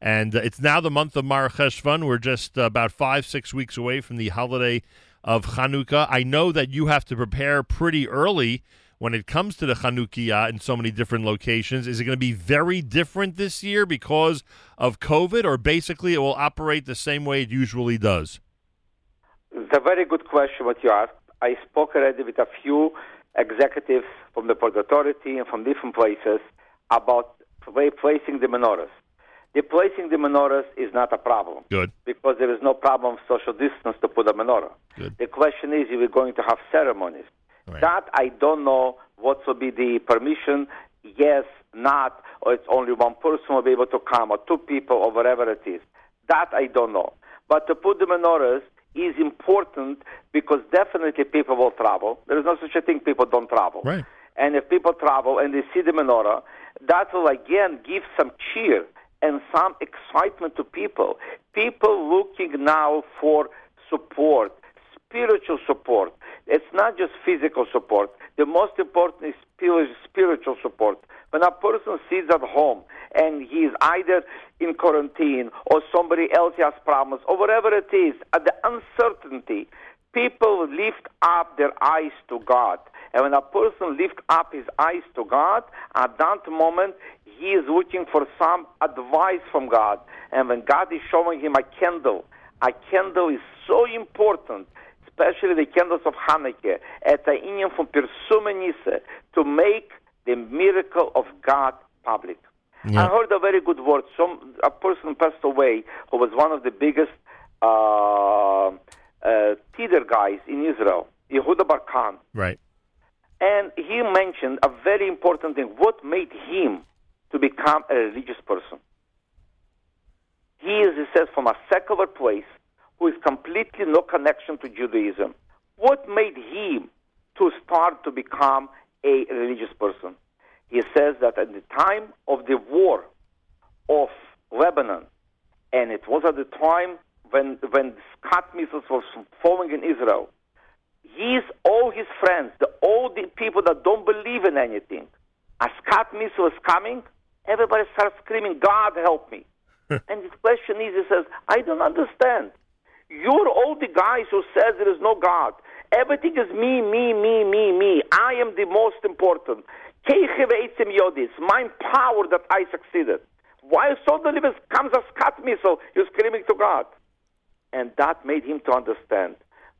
And uh, it's now the month of Mar Cheshvan. We're just uh, about five, six weeks away from the holiday of Chanukah. I know that you have to prepare pretty early when it comes to the Chanukiah in so many different locations. Is it going to be very different this year because of COVID, or basically it will operate the same way it usually does? It's a very good question what you asked. I spoke already with a few executives from the Port Authority and from different places about pla- placing the menorahs. The placing the menorahs is not a problem. Good. Because there is no problem of social distance to put a menorah. Good. The question is if we're going to have ceremonies. That I don't know what will be the permission. Yes, not, or it's only one person will be able to come, or two people, or whatever it is. That I don't know. But to put the menorahs is important because definitely people will travel. There is no such a thing people don't travel. Right. And if people travel and they see the menorah, that will again give some cheer and some excitement to people. People looking now for support, spiritual support. It's not just physical support. The most important is spiritual support. When a person sits at home and he is either in quarantine or somebody else has problems or whatever it is, at the uncertainty, people lift up their eyes to God. And when a person lifts up his eyes to God, at that moment, he is looking for some advice from God. And when God is showing him a candle, a candle is so important, especially the candles of Hanukkah, at the from to make the miracle of God public. I heard a very good word. Some a person passed away who was one of the biggest uh, uh, theater guys in Israel, Yehuda Barkan. Right. And he mentioned a very important thing. What made him to become a religious person? He is, he says, from a secular place who is completely no connection to Judaism. What made him to start to become a religious person? He says that at the time of the war of Lebanon, and it was at the time when when Scud missiles was falling in Israel, he's all his friends, the all the people that don't believe in anything, a Scud missile is coming, everybody starts screaming, "God help me!" and his question is, he says, "I don't understand. You're all the guys who says there is no God. Everything is me, me, me, me, me. I am the most important. My power that I succeeded. Why suddenly there comes a Scud missile, you're screaming to God? And that made him to understand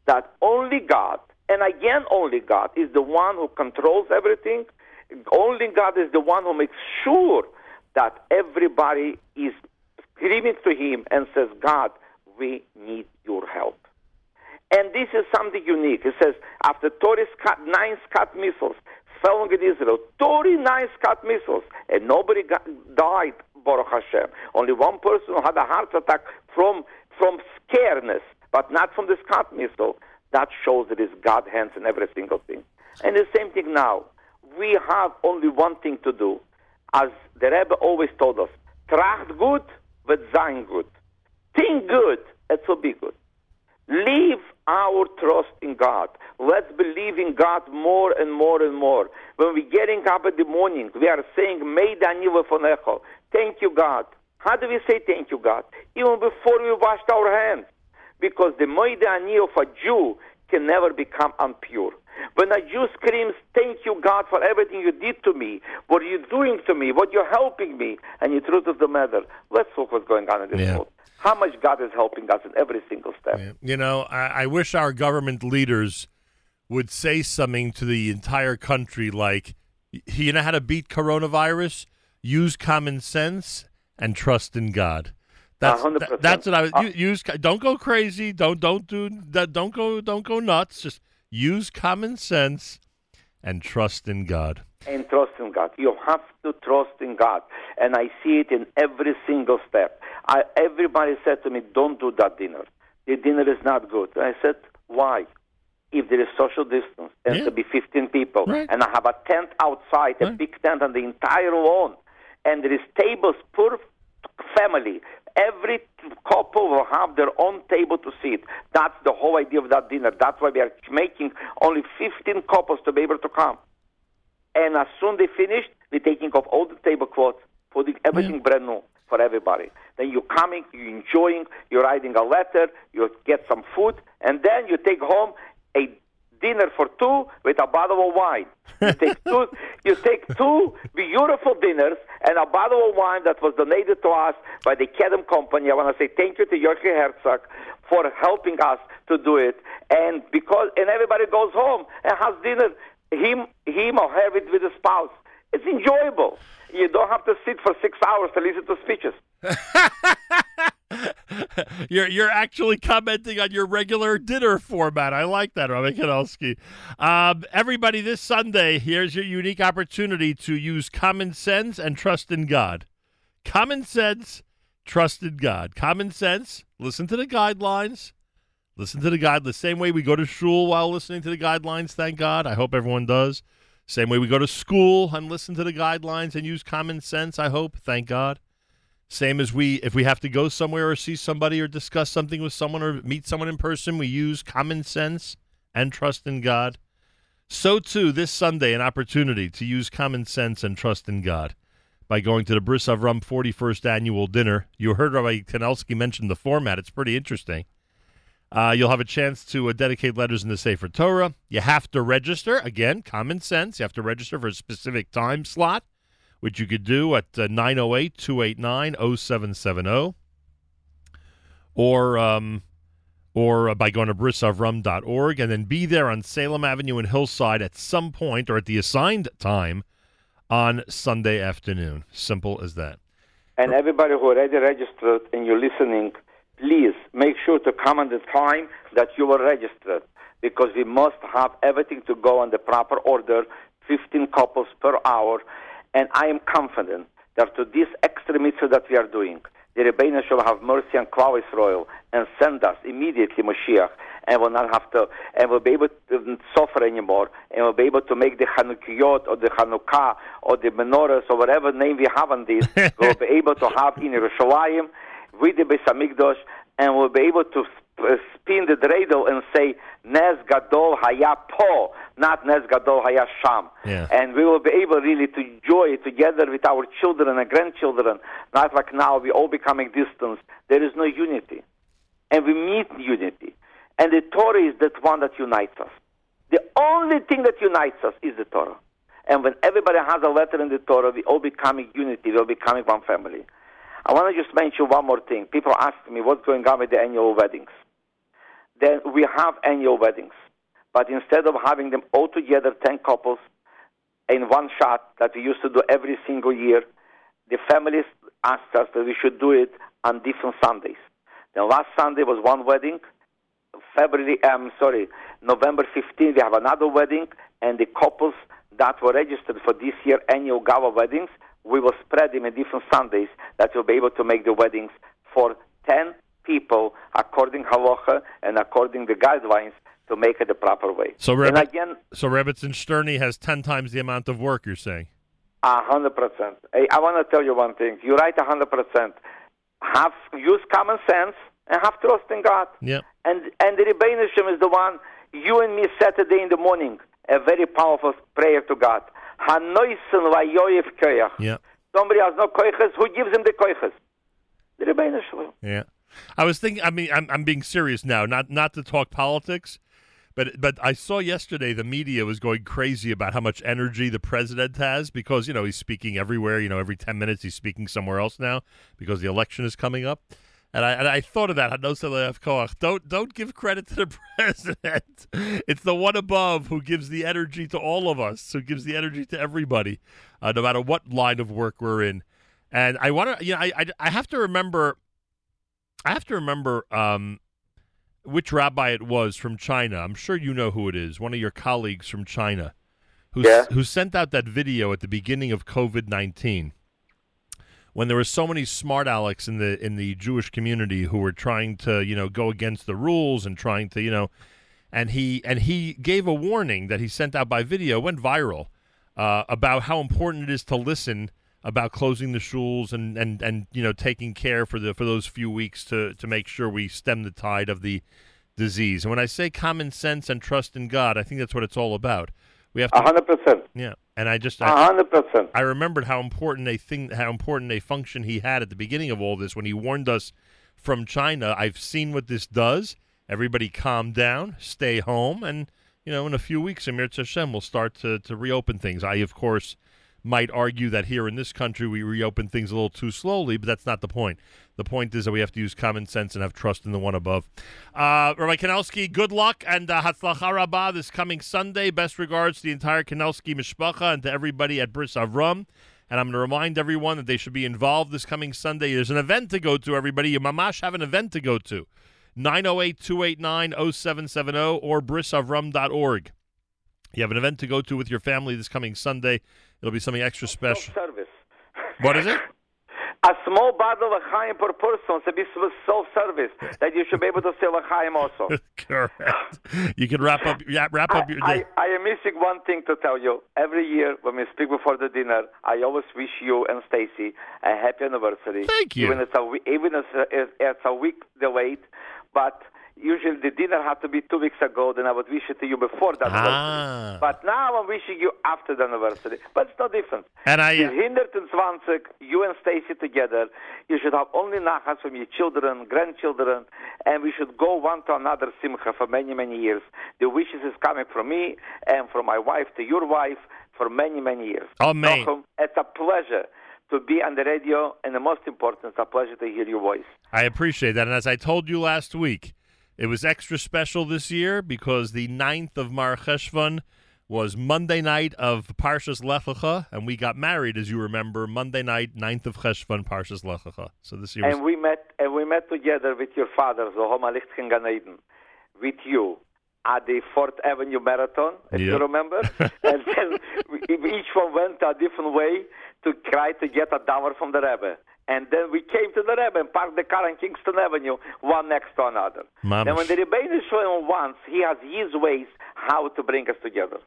that only God, and again only God, is the one who controls everything. Only God is the one who makes sure that everybody is screaming to him and says, God, we need your help. And this is something unique. It says, after 30 Scud, nine Scud missiles fell on Israel, 39 Scud missiles, and nobody got, died, Baruch Hashem. Only one person had a heart attack from, from scaredness, but not from the Scud missile. That shows that it's God hands in every single thing. And the same thing now. We have only one thing to do. As the Rebbe always told us, tracht gut, wird sein gut. Think good, it will be good. Leave our trust in God. Let's believe in God more and more and more. When we're getting up in the morning, we are saying, May Daniel Fonecho. Thank you, God. How do we say thank you, God? Even before we washed our hands. Because the Moide Ani of a Jew can never become impure. When a Jew screams, Thank you, God, for everything you did to me, what you're doing to me, what you're helping me, and the truth of the matter, let's look what's going on in this Yeah. world. How much God is helping us in every single step. You know, I, I wish our government leaders would say something to the entire country like, you know how to beat coronavirus? Use common sense and trust in God. That's that- that's what I would uh, u- use. Don't go crazy. Don't don't do that. Don't go don't go nuts. Just use common sense and trust in God. and trust in God. You have to trust in God. And I see it in every single step. I, everybody said to me, don't do that dinner. The dinner is not good. I said, why? If there is social distance and to be 15 people, and I have a tent outside, a big tent on the entire lawn, and there is tables per family. Every couple will have their own table to sit. That's the whole idea of that dinner. That's why we are making only 15 couples to be able to come. And as soon they finished, we're taking off all the tablecloths, putting everything brand new for everybody. Then you're coming, you're enjoying, you're writing a letter, you get some food, and then you take home a dinner for two with a bottle of wine. You take two, you take two beautiful dinners and a bottle of wine that was donated to us by the Kedem Company. I want to say thank you to Jorge Herzog for helping us to do it. And because and everybody goes home and has dinner, him, him or her with, with a spouse. It's enjoyable. You don't have to sit for six hours to listen to speeches. you're you're actually commenting on your regular dinner format. I like that, Rabbi Kanelsky. Um, everybody, this Sunday, here's your unique opportunity to use common sense and trust in God. Common sense, trust in God. Common sense. Listen to the guidelines. Listen to the guide the same way we go to shul while listening to the guidelines. Thank God. I hope everyone does. Same way we go to school and listen to the guidelines and use common sense. I hope. Thank God. Same as we, if we have to go somewhere or see somebody or discuss something with someone or meet someone in person, we use common sense and trust in God. So too, this Sunday, an opportunity to use common sense and trust in God by going to the Bris Avram 41st annual dinner. You heard Rabbi Kanelsky mention the format. It's pretty interesting. Uh, you'll have a chance to uh, dedicate letters in the Sefer Torah. You have to register. Again, common sense. You have to register for a specific time slot, which you could do at uh, 908 289 0770 or um, or uh, by going to brisavrum.org and then be there on Salem Avenue in Hillside at some point or at the assigned time on Sunday afternoon. Simple as that. And everybody who already registered and you're listening, please make sure to come on the time that you were registered because we must have everything to go in the proper order, 15 couples per hour. And I am confident that to this extra mitzvah that we are doing, the Rebbeinu shall have mercy on Klal Israel and send us immediately Mashiach, and will not have to, and we will be able to suffer anymore, and we will be able to make the Chanukiot or the Chanukah or the menorahs or whatever name we have on this, we'll be able to have in Yerushalayim with the Beis Hamikdash, and we'll be able to uh, spin the dreidel and say Nes Gadol Haya Po, not Nes Gadol Haya Sham. Yeah. And we will be able really to enjoy it together with our children and grandchildren, not like now we all becoming distant. There is no unity. And we meet unity. And the Torah is that one that unites us. The only thing that unites us is the Torah. And when everybody has a letter in the Torah, we all becoming unity, we all becoming one family. I want to just mention one more thing. People ask me what's going on with the annual weddings. Then we have annual weddings, but instead of having them all together, ten couples, in one shot that we used to do every single year, the families asked us that we should do it on different Sundays. Then last Sunday was one wedding. February, um, sorry, November 15, we have another wedding, and the couples that were registered for this year annual gala weddings, we will spread them in different Sundays that we'll be able to make the weddings for 10 people according halacha and according the guidelines to make it the proper way. So, and Rebbe, again, so Rebbitzin Sterney has 10 times the amount of work, you're saying? A hundred percent. Hey, I want to tell you one thing. You're right, a hundred percent. Have use common sense and have trust in God. Yep. And and the Rebbeinu is the one you and me Saturday in the morning a very powerful prayer to God. Hanoisen vayoyev koyach. Yep. Somebody has no koiches. Who gives him the koiches? The Rebbeinu Shem. Yeah. I was thinking. I mean, I'm, I'm being serious now. Not not to talk politics, but but I saw yesterday the media was going crazy about how much energy the president has because you know he's speaking everywhere. You know, every ten minutes he's speaking somewhere else now because the election is coming up. And I and I thought of that. Hanosalev Koach. Don't don't give credit to the president. It's the one above who gives the energy to all of us, who gives the energy to everybody, uh, no matter what line of work we're in. And I want to, you know, I, I I have to remember, I have to remember um, which rabbi it was from China. I'm sure you know who it is. One of your colleagues from China, who who sent out that video at the beginning of COVID nineteen when there were so many smart Alex in the in the Jewish community who were trying to you know go against the rules and trying to you know, and he and he gave a warning that he sent out by video went viral uh, about how important it is to listen about closing the shuls and and and you know taking care for the for those few weeks to to make sure we stem the tide of the disease. And when I say common sense and trust in God, I think that's what it's all about. We have to hundred percent. yeah, and I just hundred percent. I remembered how important a thing, how important a function he had at the beginning of all this when he warned us from China. I've seen what this does. Everybody, calm down, stay home, and you know, in a few weeks, Amir Hashem will start to to reopen things. I, of course, might argue that here in this country we reopen things a little too slowly, but that's not the point. The point is that we have to use common sense and have trust in the one above. Uh, Rabbi Kanelsky, good luck and uh, Hatzlacha Rabbah this coming Sunday. Best regards to the entire Kanelsky Mishpacha and to everybody at Bris Avram. And I'm going to remind everyone that they should be involved this coming Sunday. There's an event to go to, everybody. You mamash have an event to go to. 908 289 0770 or brisavram.org. You have an event to go to with your family this coming Sunday. It'll be something extra special. What is it? A small bottle of Chaim per person to be self-service that you should be able to sell a Chaim also. Correct. You can wrap up yeah, wrap up your I, day. I am missing one thing to tell you. Every year when we speak before the dinner, I always wish you and Stacy a happy anniversary. Thank you. Even it's a even as it's, it's a week delayed, but usually the dinner had to be two weeks ago. Then I would wish it to you before the anniversary. Ah. But now I'm wishing you after the anniversary. But it's no difference. And I- It's 120, you and Stacy together. You should have only nachas from your children, grandchildren, and we should go one to another simcha for many, many years. The wishes is coming from me and from my wife to your wife for many, many years. Amen. Nachum, it's a pleasure to be on the radio, and the most important, it's a pleasure to hear your voice. I appreciate that. And as I told you last week, it was extra special this year because the 9th of Mar Cheshvan was Monday night of Parshas Lech Lecha, and we got married, as you remember, Monday night, 9th of Cheshvan, Parshas Lech Lecha. So this year was And we met, and we met together with your father, Zohoma Lichtchen Gan Eden, with you at the Fourth Avenue Marathon, if you remember. and then we, each one went a different way to try to get a dollar from the Rebbe. And then we came to the Rebbe and parked the car on Kingston Avenue, one next to another. Mamish. Then when the Rebbeinu Shalom once, he has his ways how to bring us together.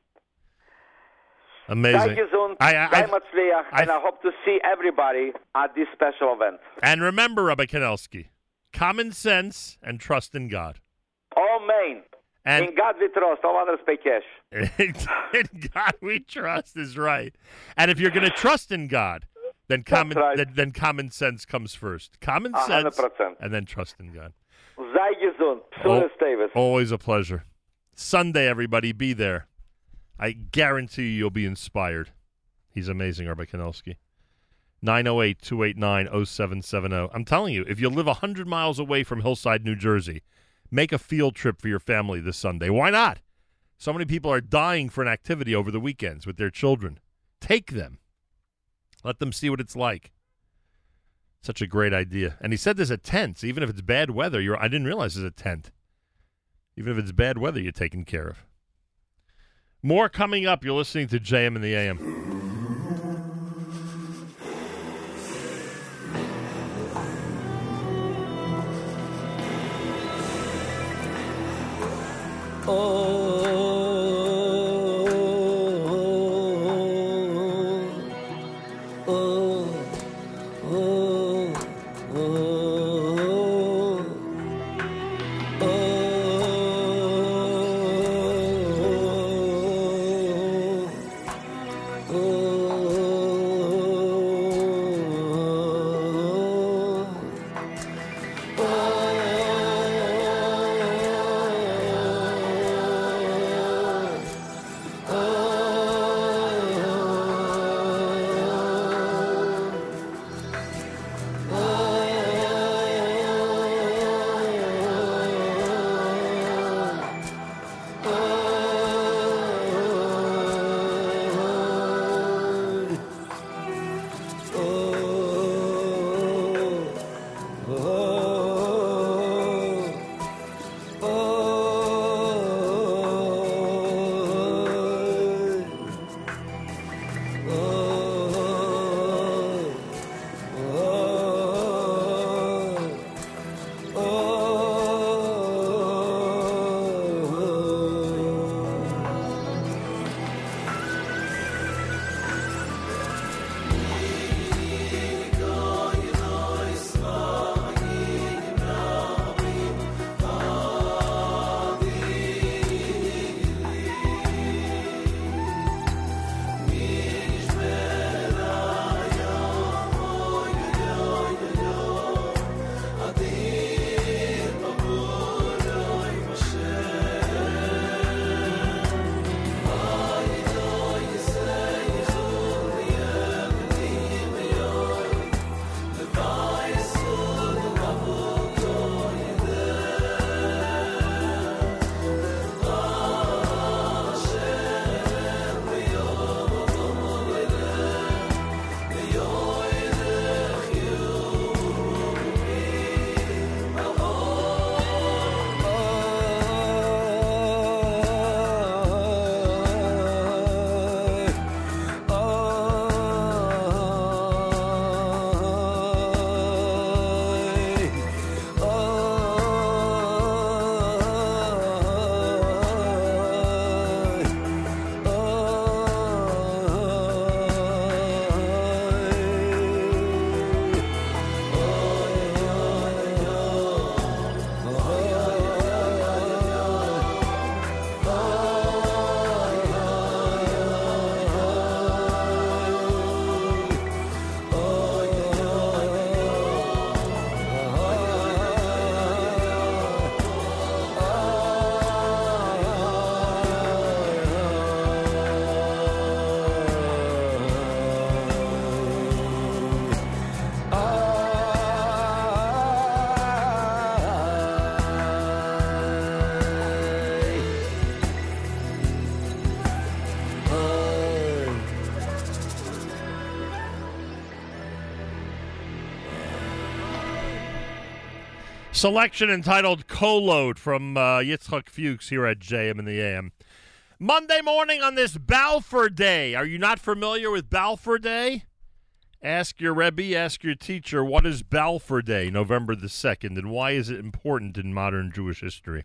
amazing. Thank you, Zun. I- I- Leah, and I hope to see everybody at this special event. And remember, Rabbi Kanelsky, common sense and trust in God. Amen. And- In God we trust. All others pay cash. in God we trust is right. And if you're going to trust in God, then common then, then common sense comes first. Common A hundred sense and then trust in God. Sei gesund. Al- Davis. Always a pleasure. Sunday, everybody, be there. I guarantee you you'll be inspired. He's amazing, Rabbi Kanelsky. 908 289 0770. I'm telling you, if you live 100 miles away from Hillside, New Jersey, make a field trip for your family this Sunday. Why not? So many people are dying for an activity over the weekends with their children. Take them. Let them see what it's like. Such a great idea. And he said there's a tent. Even if it's bad weather, you're I didn't realize there's a tent. Even if it's bad weather, you're taken care of. More coming up. You're listening to JM and the AM. Oh Selection entitled "Co-Load" from uh, Yitzchak Fuchs here at JM in the AM. Monday morning on this Balfour Day. Are you not familiar with Balfour Day? Ask your Rebbe, ask your teacher, what is Balfour Day, November the 2nd, and why is it important in modern Jewish history?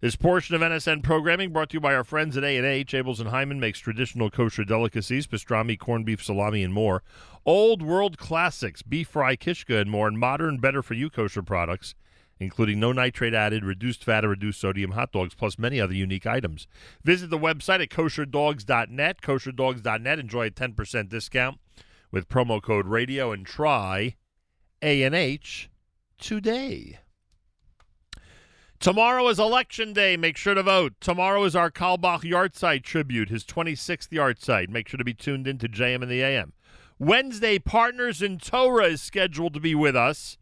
This portion of NSN programming brought to you by our friends at A&H. Abeles and Heymann makes traditional kosher delicacies, pastrami, corned beef, salami, and more. Old world classics, beef fry, kishka, and more, and modern, better-for-you kosher products, including no nitrate added, reduced fat, or reduced sodium hot dogs, plus many other unique items. Visit the website at kosherdogs.net, kosherdogs.net. Enjoy a 10% discount with promo code radio and try A&H today. Tomorrow is election day. Make sure to vote. Tomorrow is our Carlebach Yahrzeit tribute, his 26th Yahrzeit. Make sure to be tuned in to JM and the AM. Wednesday, Partners in Torah is scheduled to be with us.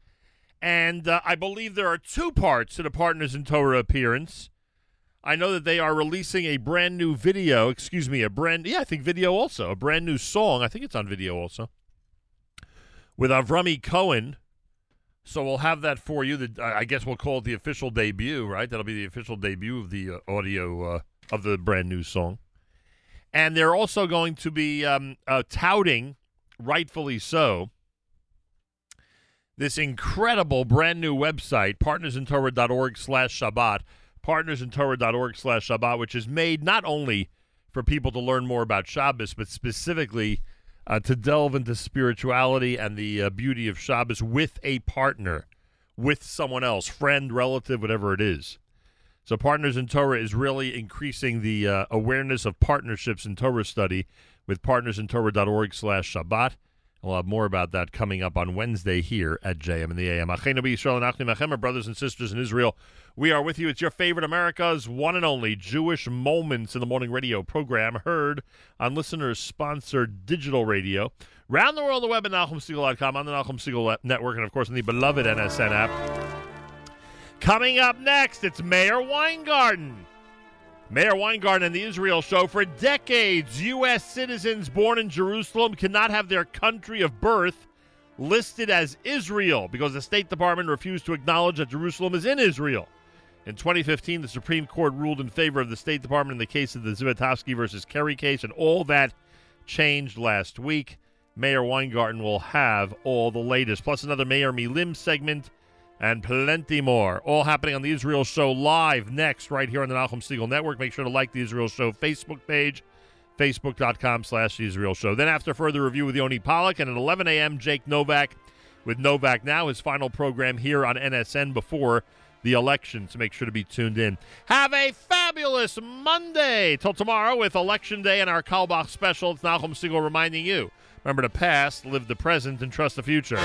And uh, I believe there are two parts to the Partners in Torah appearance. I know that they are releasing a brand new video. Excuse me, a brand yeah, I think video also a brand new song. I think it's on video also with Avrami Cohen. So we'll have that for you. The, I guess we'll call it the official debut, right? That'll be the official debut of the uh, audio uh, of the brand new song. And they're also going to be um, uh, touting, rightfully so, this incredible brand new website, partnersintorah.org slash Shabbat, partnersintorah.org slash Shabbat, which is made not only for people to learn more about Shabbos, but specifically uh, to delve into spirituality and the uh, beauty of Shabbos with a partner, with someone else, friend, relative, whatever it is. So, Partners in Torah is really increasing the uh, awareness of partnerships in Torah study with partnersintorah.org slash Shabbat. We'll have more about that coming up on Wednesday here at JM and the AM. Achenu Yisrael and Achim brothers and sisters in Israel. We are with you. It's your favorite America's one and only Jewish Moments in the Morning radio program, heard on listeners-sponsored digital radio. Round the world the web at NachumSegal.com, on the Nachum Segal Network, and, of course, on the beloved NSN app. Coming up next, it's Meir Weingarten. Meir Weingarten and the Israel Show. For decades, U.S. citizens born in Jerusalem cannot have their country of birth listed as Israel because the State Department refused to acknowledge that Jerusalem is in Israel. In 2015, the Supreme Court ruled in favor of the State Department in the case of the Zivotofsky versus Kerry case, and all that changed last week. Meir Weingarten will have all the latest, plus another Mayor Milim segment and plenty more. All happening on the Israel Show live next, right here on the Nachum Segal Network. Make sure to like the Israel Show Facebook page, facebook.com slash Israel Show. Then after further review with Yoni Pollock, and at 11 a.m., Jake Novak with Novak Now, his final program here on NSN before the election, so make sure to be tuned in. Have a fabulous Monday. Till tomorrow with Election Day and our Carlebach special. It's Nachum Segal reminding you, remember the past, live the present, and trust the future.